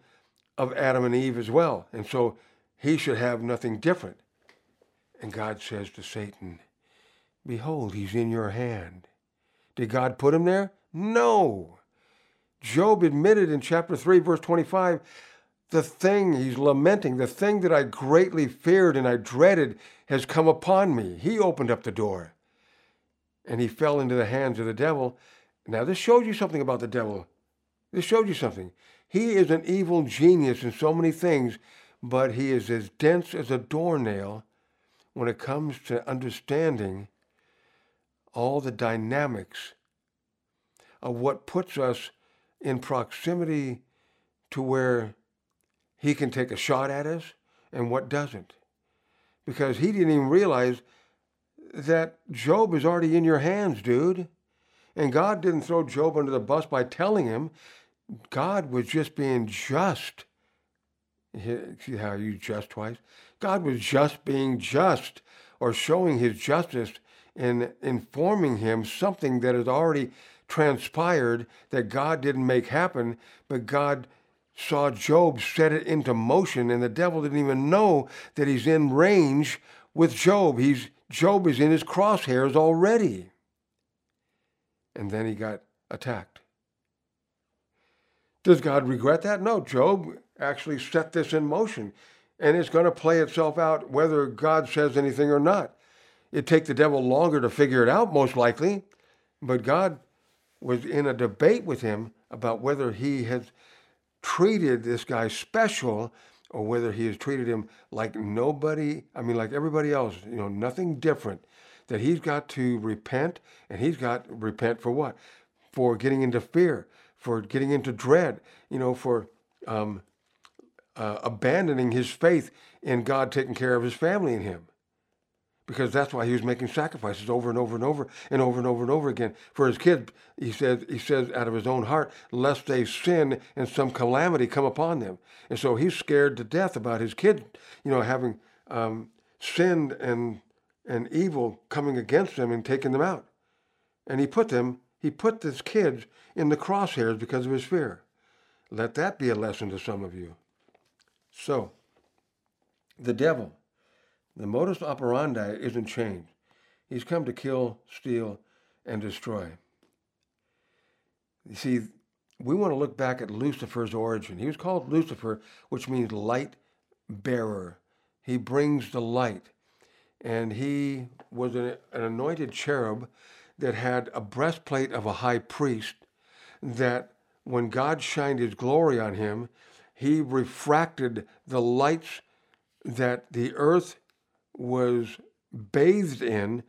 S1: of Adam and Eve as well. And so he should have nothing different. And God says to Satan, Behold, he's in your hand. Did God put him there? No. Job admitted in chapter 3, verse 25, the thing he's lamenting, the thing that I greatly feared and I dreaded has come upon me. He opened up the door and he fell into the hands of the devil. Now, this shows you something about the devil. This shows you something. He is an evil genius in so many things, but he is as dense as a doornail when it comes to understanding all the dynamics of what puts us in proximity to where he can take a shot at us and what doesn't. Because he didn't even realize that Job is already in your hands, dude. And God didn't throw Job under the bus by telling him. God was just being just. See how you just twice? God was just being just or showing his justice in informing him something that has already transpired that God didn't make happen, but God saw Job set it into motion, and the devil didn't even know that he's in range with Job. He's Job is in his crosshairs already. And then he got attacked. Does God regret that? No, Job actually set this in motion, and it's going to play itself out whether God says anything or not. It'd take the devil longer to figure it out, most likely, but God was in a debate with him about whether he has treated this guy special or whether he has treated him like nobody, I mean, like everybody else, you know, nothing different. That he's got to repent, and he's got to repent for what? For getting into fear, for getting into dread, you know, for um, uh, abandoning his faith in God taking care of his family and him because that's why he was making sacrifices over and over and over and over and over and over again for his kids. He says he says out of his own heart, lest they sin and some calamity come upon them. And so he's scared to death about his kids, you know, having um, and and evil coming against them and taking them out. And he put them, he put his kids in the crosshairs because of his fear. Let that be a lesson to some of you. So, the devil the modus operandi isn't changed. He's come to kill, steal, and destroy. You see, we want to look back at Lucifer's origin. He was called Lucifer, which means light bearer. He brings the light. And he was an, an anointed cherub that had a breastplate of a high priest that when God shined his glory on him, he refracted the lights that the earth was bathed in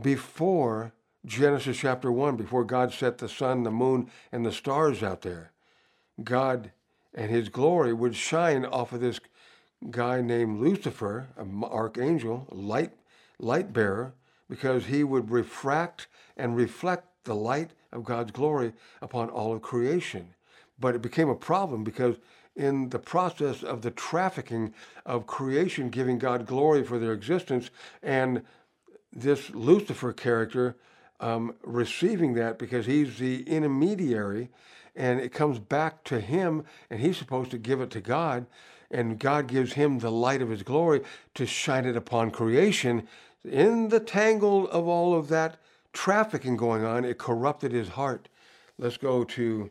S1: before Genesis chapter 1, before God set the sun, the moon, and the stars out there. God and his glory would shine off of this guy named Lucifer, an archangel, light, light bearer, because he would refract and reflect the light of God's glory upon all of creation. But it became a problem because in the process of the trafficking of creation, giving God glory for their existence, and this Lucifer character um, receiving that because he's the intermediary, and it comes back to him, and he's supposed to give it to God, and God gives him the light of his glory to shine it upon creation. In the tangle of all of that trafficking going on, it corrupted his heart. Let's go to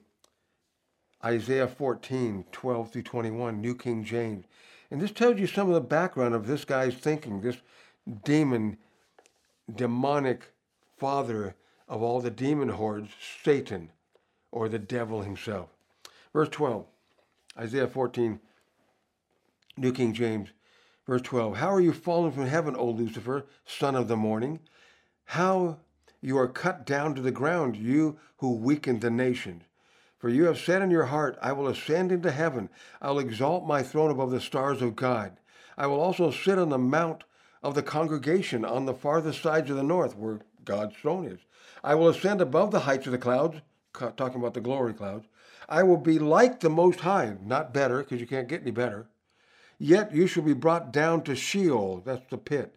S1: Isaiah 14, 12 through 21, New King James. And this tells you some of the background of this guy's thinking, this demon, demonic father of all the demon hordes, Satan, or the devil himself. Verse 12, Isaiah 14, New King James. Verse 12 How are you fallen from heaven, O Lucifer, son of the morning? How you are cut down to the ground, you who weakened the nations. For you have said in your heart, I will ascend into heaven. I will exalt my throne above the stars of God. I will also sit on the mount of the congregation on the farthest sides of the north, where God's throne is. I will ascend above the heights of the clouds, talking about the glory clouds. I will be like the Most High, not better, because you can't get any better. Yet you shall be brought down to Sheol, that's the pit,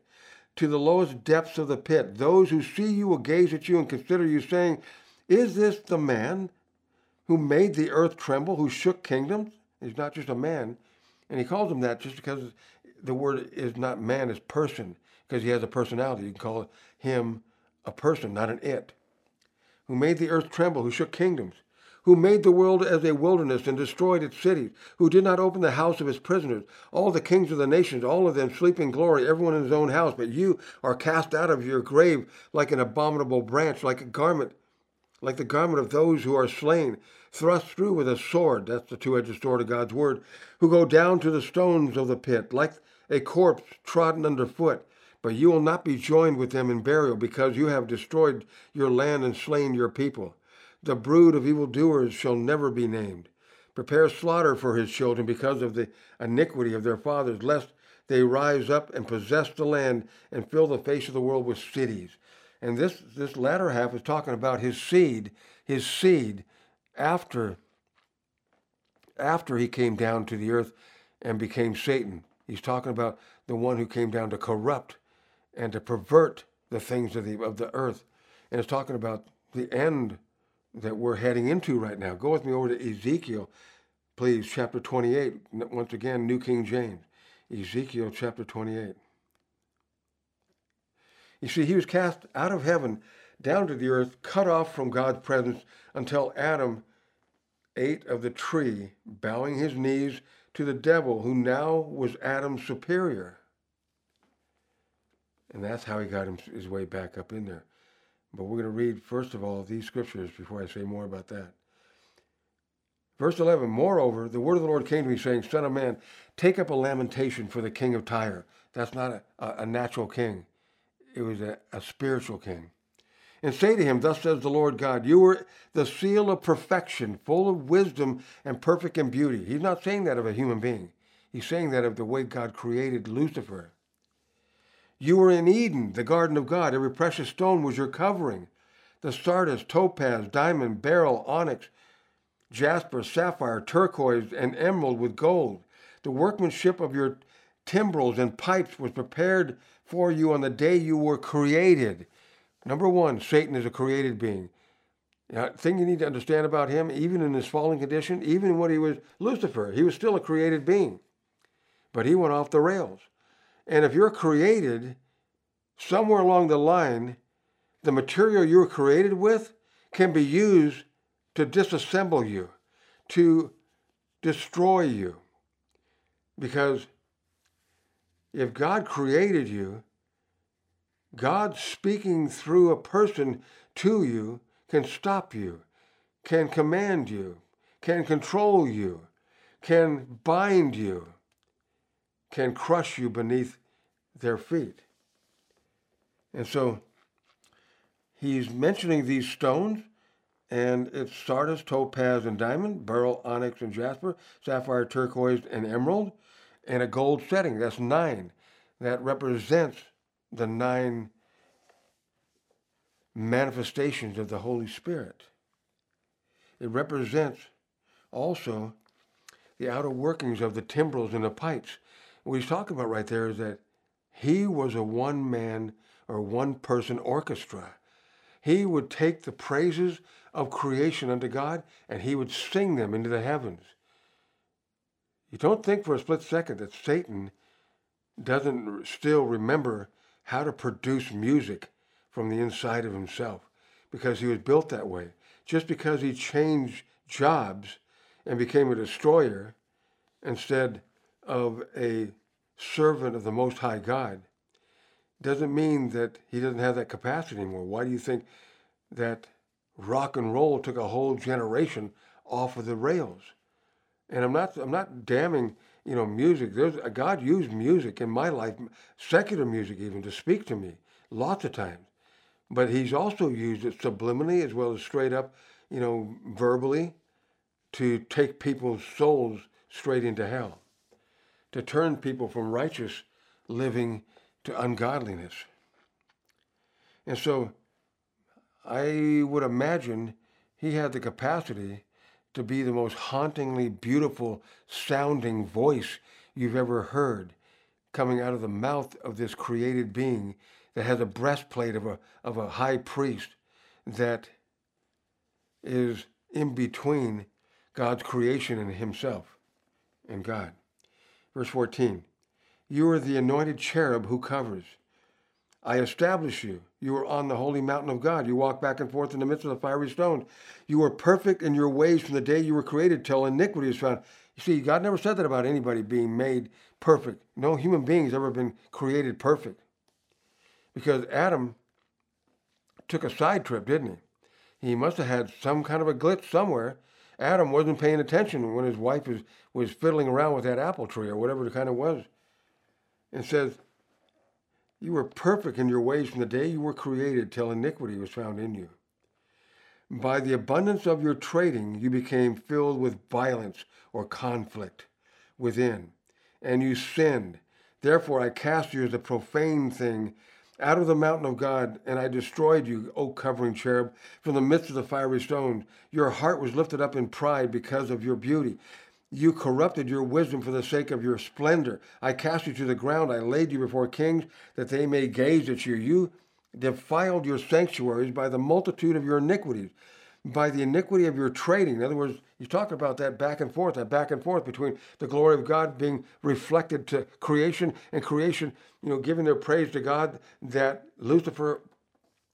S1: to the lowest depths of the pit. Those who see you will gaze at you and consider you, saying, Is this the man who made the earth tremble, who shook kingdoms? He's not just a man. And he calls him that just because the word is not man, it's person, because he has a personality. You can call him a person, not an it. Who made the earth tremble, who shook kingdoms, who made the world as a wilderness and destroyed its cities, who did not open the house of his prisoners, all the kings of the nations, all of them sleep in glory, everyone in his own house. But you are cast out of your grave like an abominable branch, like a garment, like the garment of those who are slain, thrust through with a sword. That's the two edged sword of God's word, who go down to the stones of the pit, like a corpse trodden underfoot. But you will not be joined with them in burial, because you have destroyed your land and slain your people. The brood of evildoers shall never be named. Prepare slaughter for his children because of the iniquity of their fathers, lest they rise up and possess the land and fill the face of the world with cities. And this, this latter half is talking about his seed, his seed after, after he came down to the earth and became Satan. He's talking about the one who came down to corrupt and to pervert the things of the, of the earth. And it's talking about the end that we're heading into right now. Go with me over to Ezekiel, please, chapter 28. Once again, New King James. Ezekiel chapter 28. You see, he was cast out of heaven down to the earth, cut off from God's presence until Adam ate of the tree, bowing his knees to the devil, who now was Adam's superior. And that's how he got his way back up in there. But we're going to read, first of all, these scriptures before I say more about that. Verse 11 Moreover, the word of the Lord came to me, saying, Son of man, take up a lamentation for the king of Tyre. That's not a, a, natural king, it was a, a spiritual king. And say to him, Thus says the Lord God, You are the seal of perfection, full of wisdom and perfect in beauty. He's not saying that of a human being, he's saying that of the way God created Lucifer. You were in Eden, the garden of God. Every precious stone was your covering. The sardius, topaz, diamond, beryl, onyx, jasper, sapphire, turquoise, and emerald with gold. The workmanship of your timbrels and pipes was prepared for you on the day you were created. Number one, Satan is a created being. Now, thing you need to understand about him, even in his fallen condition, even when he was Lucifer, he was still a created being. But he went off the rails. And if you're created, somewhere along the line, the material you were created with can be used to disassemble you, to destroy you. Because if God created you, God speaking through a person to you can stop you, can command you, can control you, can bind you can crush you beneath their feet. And so he's mentioning these stones, and it's sardius, topaz, and diamond, beryl, onyx, and jasper, sapphire, turquoise, and emerald, and a gold setting. That's nine. That represents the nine manifestations of the Holy Spirit. It represents also the outer workings of the timbrels and the pipes what he's talking about right there is that he was a one man or one person orchestra. He would take the praises of creation unto God and he would sing them into the heavens. You don't think for a split second that Satan doesn't still remember how to produce music from the inside of himself because he was built that way. Just because he changed jobs and became a destroyer instead of a servant of the Most High God doesn't mean that he doesn't have that capacity anymore. Why do you think that rock and roll took a whole generation off of the rails? And I'm not I'm not damning you know music. There's uh, God used music in my life, secular music even, to speak to me lots of times. But He's also used it subliminally as well as straight up, you know, verbally, to take people's souls straight into hell to turn people from righteous living to ungodliness. And so I would imagine he had the capacity to be the most hauntingly beautiful sounding voice you've ever heard coming out of the mouth of this created being that has a breastplate of a, of a high priest that is in between God's creation and himself and God. Verse 14 You are the anointed cherub who covers. I establish you. You were on the holy mountain of God. You walk back and forth in the midst of the fiery stone. You were perfect in your ways from the day you were created till iniquity is found. You see, God never said that about anybody being made perfect. No human being has ever been created perfect. Because Adam took a side trip, didn't he? He must have had some kind of a glitch somewhere. Adam wasn't paying attention when his wife was, was fiddling around with that apple tree or whatever it kind of was. And says, You were perfect in your ways from the day you were created till iniquity was found in you. By the abundance of your trading, you became filled with violence or conflict within, and you sinned. Therefore, I cast you as a profane thing out of the mountain of God, and I destroyed you, O covering cherub, from the midst of the fiery stones. Your heart was lifted up in pride because of your beauty. You corrupted your wisdom for the sake of your splendor. I cast you to the ground. I laid you before kings that they may gaze at you. You defiled your sanctuaries by the multitude of your iniquities, by the iniquity of your trading. In other words, you talk about that back and forth, that back and forth between the glory of God being reflected to creation and creation, you know, giving their praise to God that Lucifer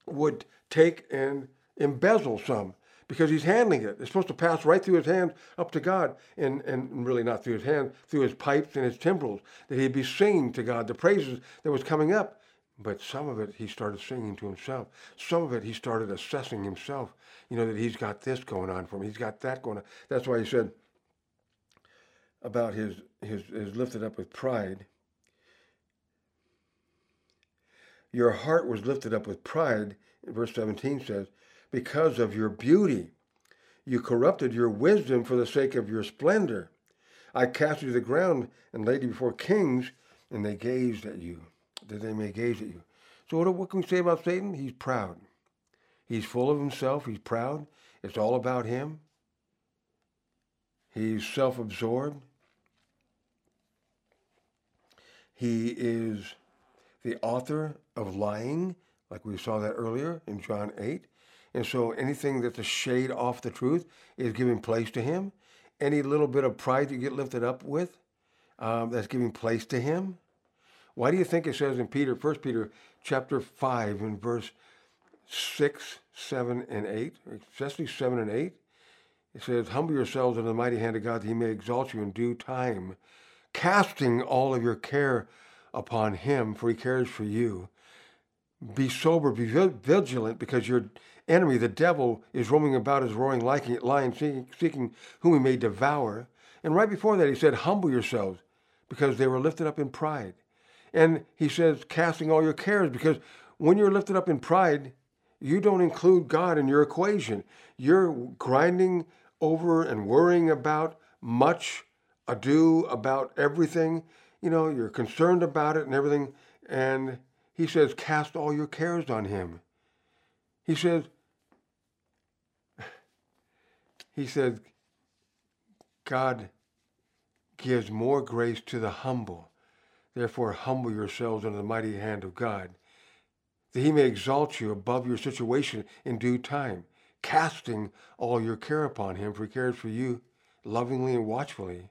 S1: would take and embezzle some because he's handling it. It's supposed to pass right through his hands up to God, and, and really not through his hands, through his pipes and his timbrels, that he'd be singing to God the praises that was coming up. But some of it he started singing to himself. Some of it he started assessing himself. You know, that he's got this going on for him. He's got that going on. That's why he said about his, his, his lifted up with pride. Your heart was lifted up with pride, verse 17 says, because of your beauty. You corrupted your wisdom for the sake of your splendor. I cast you to the ground and laid you before kings, and they gazed at you that they may gaze at you. So what, what can we say about Satan? He's proud. He's full of himself. He's proud. It's all about him. He's self-absorbed. He is the author of lying, like we saw that earlier in John 8. And so anything that's a shade off the truth is giving place to him. Any little bit of pride you get lifted up with, um, that's giving place to him. Why do you think it says in Peter, 1 Peter chapter 5 and verse 6, 7, and 8, especially 7 and 8? It says, Humble yourselves under the mighty hand of God that he may exalt you in due time, casting all of your care upon him, for he cares for you. Be sober, be vigilant, because your enemy, the devil, is roaming about as roaring lion, seeking whom he may devour. And right before that, he said, Humble yourselves, because they were lifted up in pride. And he says, casting all your cares, because when you're lifted up in pride, you don't include God in your equation. You're grinding over and worrying about much ado about everything. You know, you're concerned about it and everything. And he says, cast all your cares on him. He says, he said, God gives more grace to the humble. Therefore, humble yourselves under the mighty hand of God, that he may exalt you above your situation in due time, casting all your care upon him, for he cares for you lovingly and watchfully.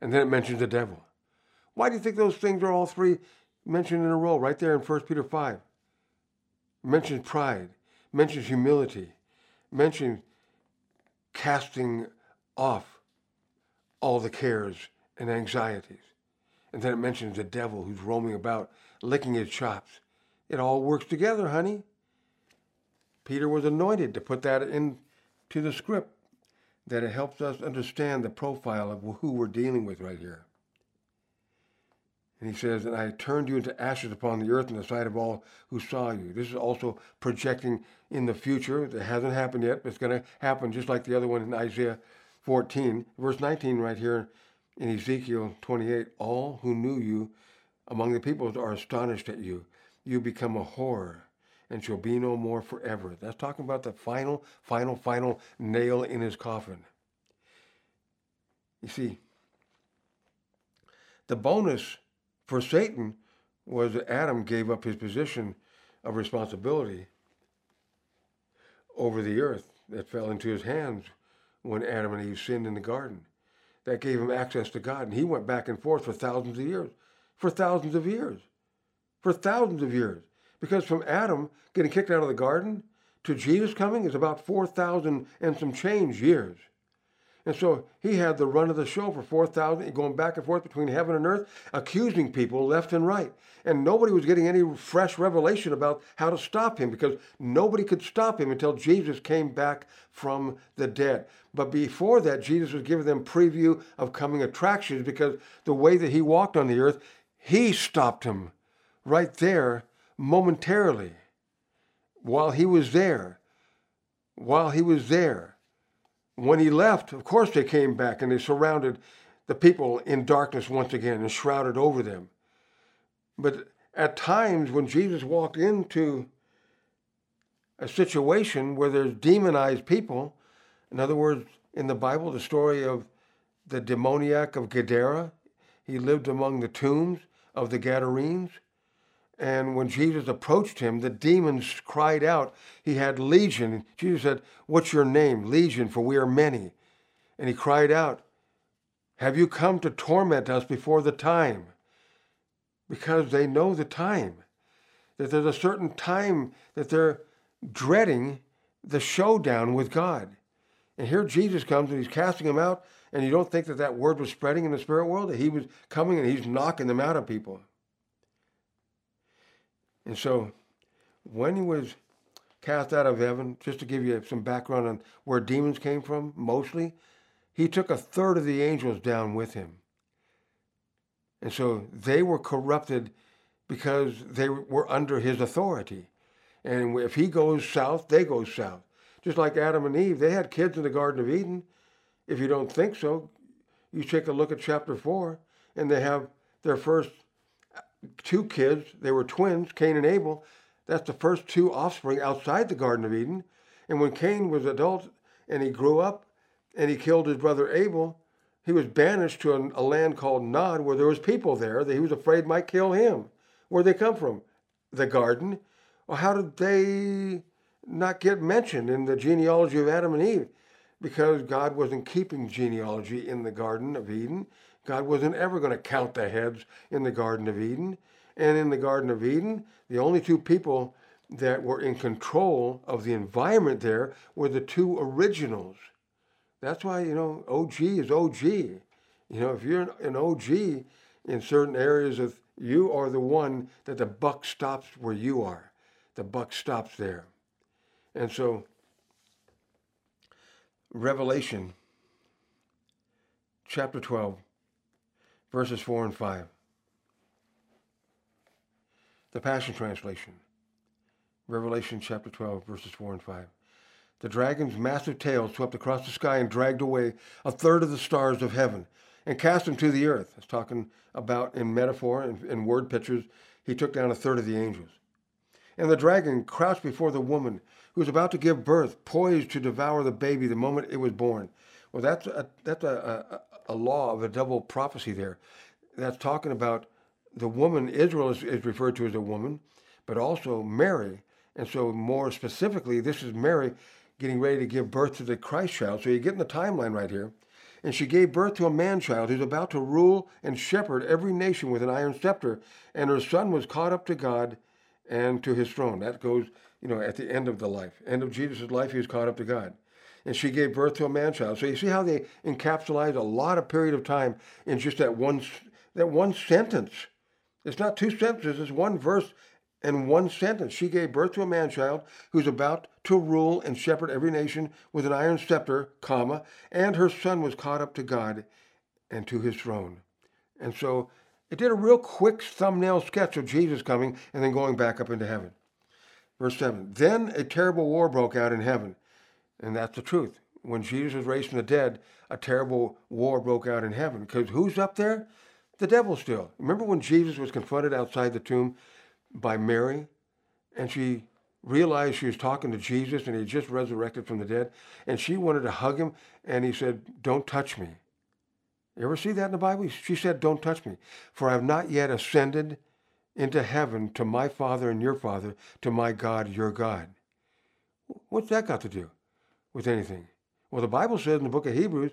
S1: And then it mentions the devil. Why do you think those things are all three mentioned in a row right there in 1 Peter 5? Mentions pride, mentions humility, mentions casting off all the cares and anxieties. And then it mentions the devil who's roaming about, licking his chops. It all works together, honey. Peter was anointed to put that into the script, that it helps us understand the profile of who we're dealing with right here. And he says, And I turned you into ashes upon the earth in the sight of all who saw you. This is also projecting in the future. It hasn't happened yet, but it's going to happen just like the other one in Isaiah 14. Verse 19 right here in Ezekiel 28, all who knew you among the peoples are astonished at you. You become a horror and shall be no more forever. That's talking about the final, final, final nail in his coffin. You see, the bonus for Satan was that Adam gave up his position of responsibility over the earth that fell into his hands when Adam and Eve sinned in the garden. That gave him access to God. And he went back and forth for thousands of years. For thousands of years. For thousands of years. Because from Adam getting kicked out of the garden to Jesus coming is about 4,000 and some change years. And so he had the run of the show for 4,000, going back and forth between heaven and earth, accusing people left and right. And nobody was getting any fresh revelation about how to stop him because nobody could stop him until Jesus came back from the dead. But before that, Jesus was giving them preview of coming attractions because the way that he walked on the earth, he stopped him right there momentarily while he was there. While he was there. When he left, of course, they came back and they surrounded the people in darkness once again and shrouded over them. But at times when Jesus walked into a situation where there's demonized people, in other words, in the Bible, the story of the demoniac of Gadara, he lived among the tombs of the Gadarenes. And when Jesus approached him, the demons cried out. He had legion. Jesus said, What's your name? Legion, for we are many. And he cried out, Have you come to torment us before the time? Because they know the time. That there's a certain time that they're dreading the showdown with God. And here Jesus comes and he's casting them out. And you don't think that that word was spreading in the spirit world? That he was coming and he's knocking them out of people. And so when he was cast out of heaven, just to give you some background on where demons came from, mostly, he took a third of the angels down with him. And so they were corrupted because they were under his authority. And if he goes south, they go south. Just like Adam and Eve, they had kids in the Garden of Eden. If you don't think so, you take a look at chapter 4, and they have their first two kids. They were twins, Cain and Abel. That's the first two offspring outside the Garden of Eden. And when Cain was adult and he grew up and he killed his brother Abel, he was banished to a, a land called Nod where there was people there that he was afraid might kill him. Where'd they come from? The garden. Well, how did they not get mentioned in the genealogy of Adam and Eve? Because God wasn't keeping genealogy in the Garden of Eden. God wasn't ever going to count the heads in the Garden of Eden. And in the Garden of Eden, the only two people that were in control of the environment there were the two originals. That's why, you know, OG is OG. You know, if you're an OG in certain areas of, you are the one that the buck stops where you are. The buck stops there. And so, Revelation chapter 12 verses 4 and 5. The Passion Translation, Revelation chapter 12, verses 4 and 5. The dragon's massive tail swept across the sky and dragged away a third of the stars of heaven and cast them to the earth. It's talking about in metaphor and in word pictures. He took down a third of the angels. And the dragon crouched before the woman who was about to give birth, poised to devour the baby the moment it was born. Well, that's a, that's a, a law of a double prophecy there. That's talking about the woman, Israel is, is referred to as a woman, but also Mary. And so, more specifically, this is Mary getting ready to give birth to the Christ child. So, you're getting the timeline right here. And she gave birth to a man child who's about to rule and shepherd every nation with an iron scepter. And her son was caught up to God and to his throne. That goes, you know, at the end of the life. End of Jesus' life, he was caught up to God and she gave birth to a man child. So you see how they encapsulate a lot of period of time in just that one that one sentence. It's not two sentences, it's one verse and one sentence. She gave birth to a man child who's about to rule and shepherd every nation with an iron scepter, comma, and her son was caught up to God and to his throne. And so it did a real quick thumbnail sketch of Jesus coming and then going back up into heaven. Verse 7 Then a terrible war broke out in heaven and that's the truth. when Jesus was raised from the dead, a terrible war broke out in heaven. Because who's up there? The devil still. Remember when Jesus was confronted outside the tomb by Mary, and she realized she was talking to Jesus and he just resurrected from the dead, and she wanted to hug him, and he said, Don't touch me. You ever see that in the Bible? She said, Don't touch me, for I have not yet ascended into heaven to my Father and your Father, to my God, your God. What's that got to do with anything? Well, the Bible says in the book of Hebrews,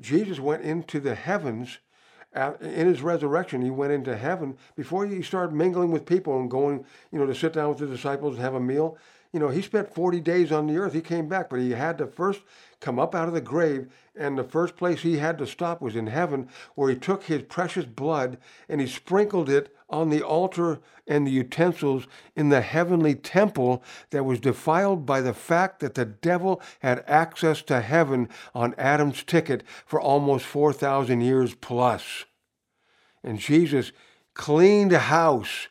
S1: Jesus went into the heavens uh, in his resurrection, he went into heaven before he started mingling with people and going, you know, to sit down with the disciples and have a meal. You know, he spent 40 days on the earth. He came back, but he had to first come up out of the grave. And the first place he had to stop was in heaven, where he took his precious blood and he sprinkled it on the altar and the utensils in the heavenly temple that was defiled by the fact that the devil had access to heaven on Adam's ticket for almost 4,000 years plus. And Jesus cleaned house.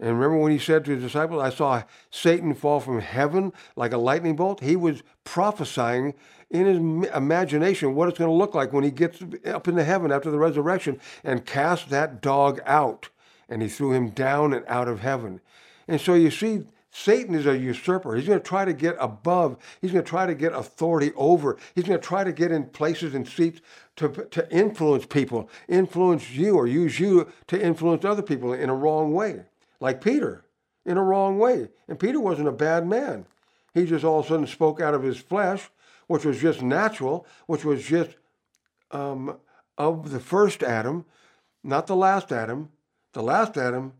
S1: And remember when he said to his disciples, I saw Satan fall from heaven like a lightning bolt? He was prophesying in his imagination what it's going to look like when he gets up into heaven after the resurrection and cast that dog out and he threw him down and out of heaven. And so you see, Satan is a usurper. He's going to try to get above. He's going to try to get authority over. He's going to try to get in places and seats to, to influence people, influence you, or use you to influence other people in a wrong way. Like Peter, in a wrong way. And Peter wasn't a bad man. He just all of a sudden spoke out of his flesh, which was just natural, which was just um, of the first Adam, not the last Adam, the last Adam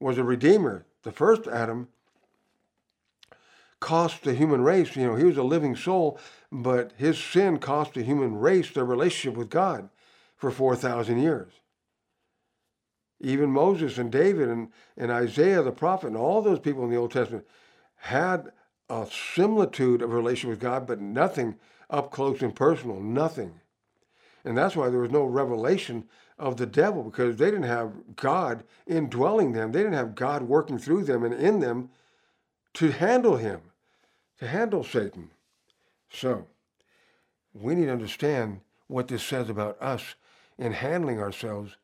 S1: was a redeemer. The first Adam cost the human race, you know, he was a living soul, but his sin cost the human race their relationship with God for 4,000 years. Even Moses and David and, and Isaiah the prophet and all those people in the Old Testament had a similitude of relation with God, but nothing up close and personal, nothing. And that's why there was no revelation of the devil because they didn't have God indwelling them. They didn't have God working through them and in them to handle him, to handle Satan. So, we need to understand what this says about us in handling ourselves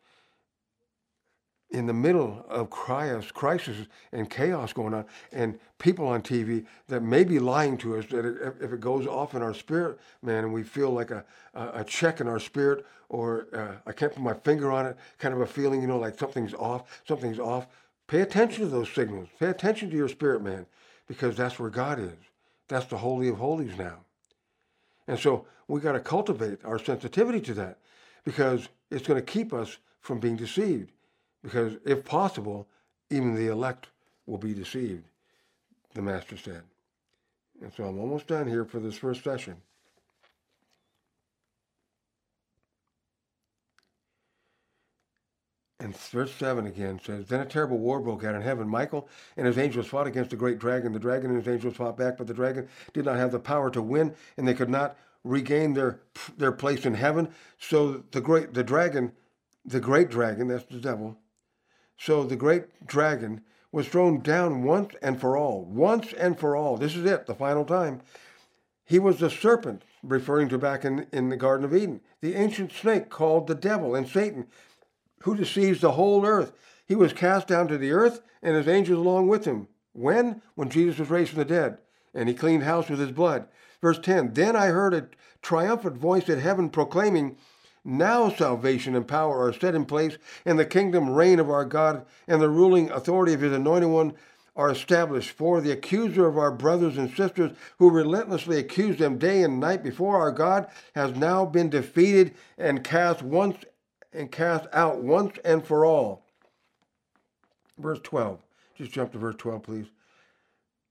S1: in the middle of crisis, and chaos going on, and people on TV that may be lying to us, that if it goes off in our spirit, man, and we feel like a, a check in our spirit, or uh, I can't put my finger on it, kind of a feeling, you know, like something's off, something's off. Pay attention to those signals. Pay attention to your spirit, man, because that's where God is. That's the Holy of Holies now. And so we got to cultivate our sensitivity to that because it's going to keep us from being deceived because if possible, even the elect will be deceived, the Master said. And so I'm almost done here for this first session. And verse 7 again says, Then a terrible war broke out in heaven. Michael and his angels fought against the great dragon. The dragon and his angels fought back, but the dragon did not have the power to win, and they could not regain their, their place in heaven. So the great the dragon, the great dragon, that's the devil, so the great dragon was thrown down once and for all. Once and for all. This is it, the final time. He was the serpent, referring to back in, in the Garden of Eden, the ancient snake called the devil and Satan, who deceives the whole earth. He was cast down to the earth and his angels along with him. When? When Jesus was raised from the dead, and he cleaned house with his blood. Verse 10 Then I heard a triumphant voice in heaven proclaiming, now salvation and power are set in place, and the kingdom reign of our God and the ruling authority of his anointed one are established. For the accuser of our brothers and sisters, who relentlessly accuse them day and night before our God, has now been defeated and cast once and cast out once and for all. Verse 12. Just jump to verse 12, please.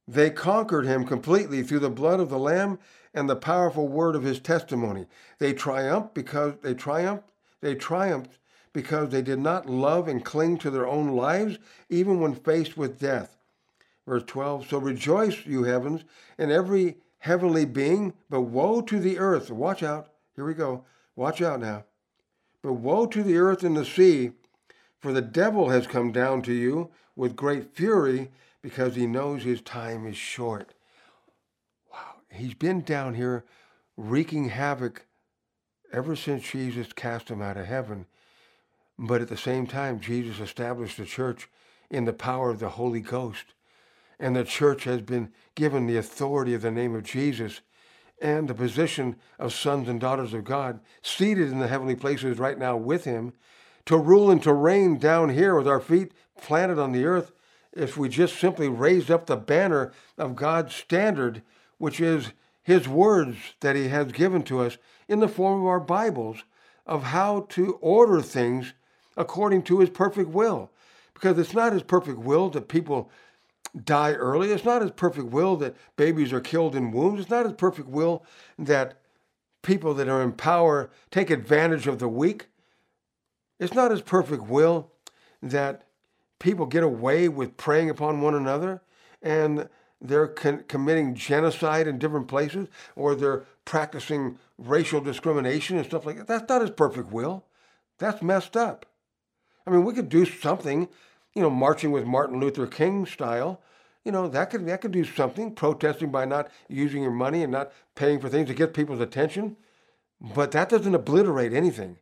S1: They conquered him completely through the blood of the Lamb and the powerful word of his testimony. They triumphed because they triumphed, they triumphed because they did not love and cling to their own lives, even when faced with death. Verse 12 So rejoice, you heavens, and every heavenly being, but woe to the earth. Watch out. Here we go. Watch out now. But woe to the earth and the sea, for the devil has come down to you with great fury because he knows his time is short he's been down here wreaking havoc ever since Jesus cast him out of heaven. But at the same time, Jesus established the church in the power of the Holy Ghost. And the church has been given the authority of the name of Jesus and the position of sons and daughters of God, seated in the heavenly places right now with Him, to rule and to reign down here with our feet planted on the earth, if we just simply raise up the banner of God's standard, which is His words that He has given to us in the form of our Bibles, of how to order things according to His perfect will. Because it's not His perfect will that people die early. It's not his perfect will that babies are killed in wombs. It's not his perfect will that people that are in power take advantage of the weak. It's not his perfect will that people get away with preying upon one another and they're con- committing genocide in different places or they're practicing racial discrimination and stuff like that. That's not his perfect will. That's messed up. I mean, we could do something you know, marching with Martin Luther King style, you know, that could that could do something. Protesting by not using your money and not paying for things to get people's attention, but that doesn't obliterate anything.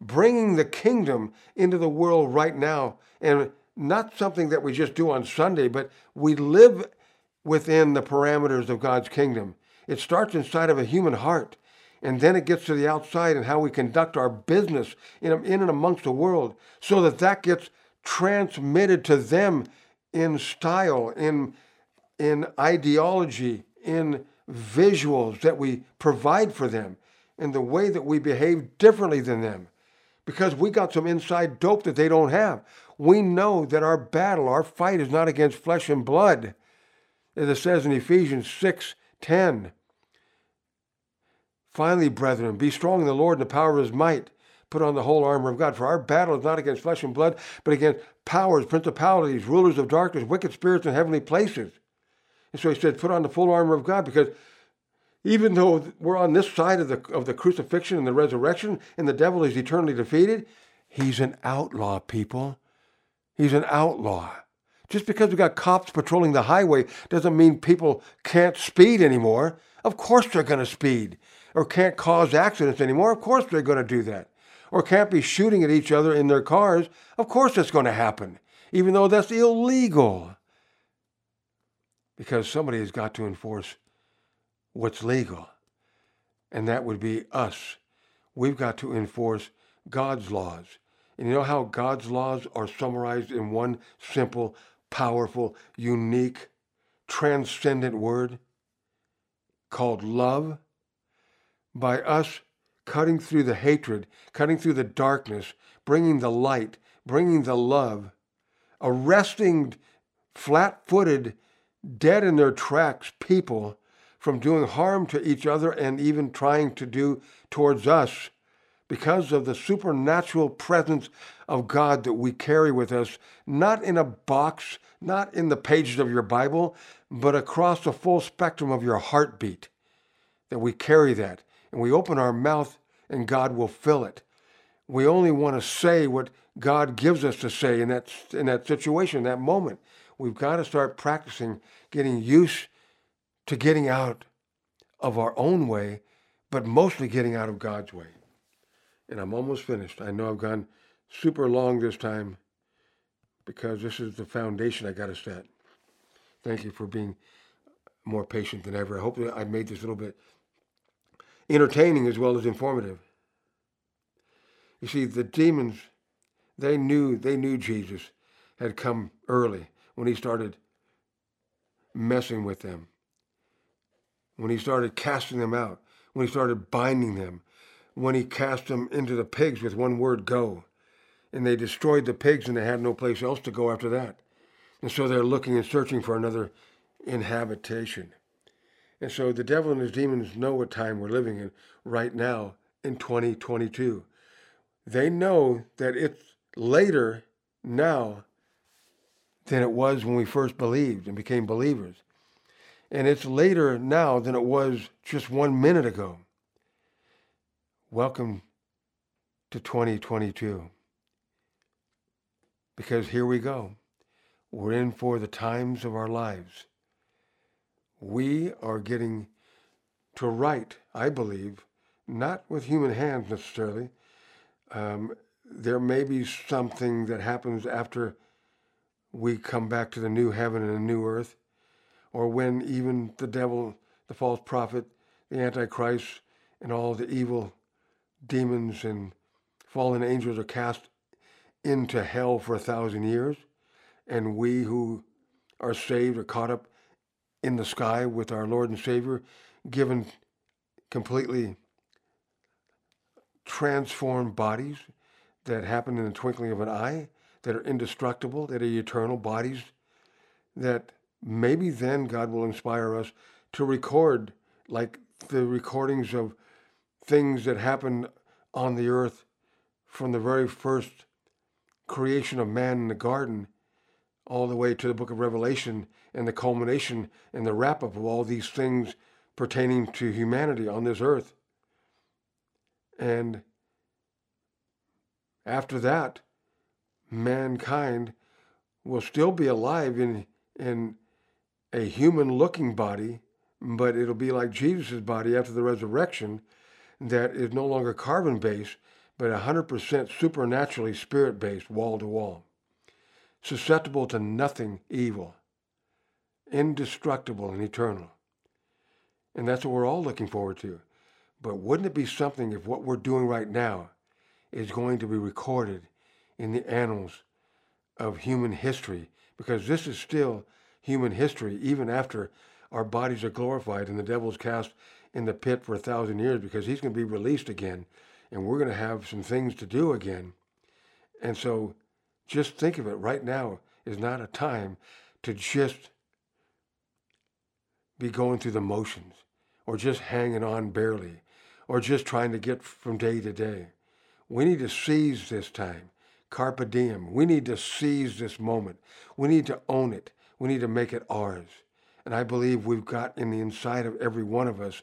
S1: Bringing the kingdom into the world right now, and not something that we just do on Sunday, but we live within the parameters of God's kingdom. It starts inside of a human heart, and then it gets to the outside and how we conduct our business in, in and amongst the world, so that that gets transmitted to them in style, in, in ideology, in visuals that we provide for them, in the way that we behave differently than them. Because we got some inside dope that they don't have. We know that our battle, our fight is not against flesh and blood. As it says in Ephesians 6 10. Finally, brethren, be strong in the Lord and the power of his might put on the whole armor of God. For our battle is not against flesh and blood, but against powers, principalities, rulers of darkness, wicked spirits in heavenly places. And so he said, put on the full armor of God because even though we're on this side of the, of the crucifixion and the resurrection and the devil is eternally defeated, he's an outlaw, people. He's an outlaw. Just because we got cops patrolling the highway doesn't mean people can't speed anymore. Of course they're going to speed. Or can't cause accidents anymore. Of course they're going to do that or can't be shooting at each other in their cars, of course that's going to happen, even though that's illegal. Because somebody has got to enforce what's legal, and that would be us. We've got to enforce God's laws. And you know how God's laws are summarized in one simple, powerful, unique, transcendent word called love? By us cutting through the hatred, cutting through the darkness, bringing the light, bringing the love, arresting flat footed, dead in their tracks people from doing harm to each other and even trying to do towards us because of the supernatural presence of God that we carry with us, not in a box, not in the pages of your Bible, but across the full spectrum of your heartbeat. That we carry that. And we open our mouth and God will fill it. We only want to say what God gives us to say in that, in that situation, that moment. We've got to start practicing getting used to getting out of our own way, but mostly getting out of God's way. And I'm almost finished. I know I've gone super long this time because this is the foundation I got to set. Thank you for being more patient than ever. I hope that I made this a little bit entertaining as well as informative. You see, the demons, they knew they knew Jesus had come early when he started messing with them. When he started casting them out, when he started binding them, when he cast them into the pigs with one word go. And they destroyed the pigs and they had no place else to go after that. And so they're looking and searching for another inhabitation. And so the devil and his demons know what time we're living in right now in 2022. They know that it's later now than it was when we first believed and became believers. And it's later now than it was just one minute ago. Welcome to 2022. Because here we go. We're in for the times of our lives we are getting to write, I believe, not with human hands necessarily. Um, there may be something that happens after we come back to the new heaven and the new earth, or when even the devil, the false prophet, the Antichrist, and all the evil demons and fallen angels are cast into hell for a thousand years, and we who are saved are caught up in the sky with our Lord and Savior, given completely transformed bodies that happen in the twinkling of an eye, that are indestructible, that are eternal bodies, that maybe then God will inspire us to record like the recordings of things that happened on the earth from the very first creation of man in the garden all the way to the book of Revelation and the culmination and the wrap up of all these things pertaining to humanity on this earth. And after that, mankind will still be alive in, in a human looking body, but it'll be like Jesus' body after the resurrection that is no longer carbon based, but 100% supernaturally spirit based, wall to wall, susceptible to nothing evil, indestructible and eternal. And that's what we're all looking forward to. But wouldn't it be something if what we're doing right now is going to be recorded in the annals of human history? Because this is still human history, even after our bodies are glorified and the devil's cast in the pit for a thousand years, because he's going to be released again and we're going to have some things to do again. And so just think of it right now is not a time to just be going through the motions or just hanging on barely or just trying to get from day to day. We need to seize this time. Carpe diem. We need to seize this moment. We need to own it. We need to make it ours. And I believe we've got in the inside of every one of us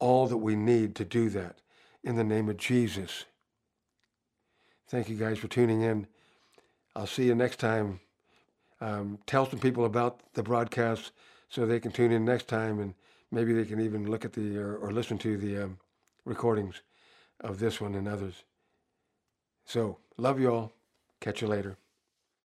S1: all that we need to do that in the name of Jesus. Thank you guys for tuning in. I'll see you next time. Um, tell some people about the broadcast so they can tune in next time and maybe they can even look at the or, or listen to the um, recordings of this one and others. So, love you all. Catch you later.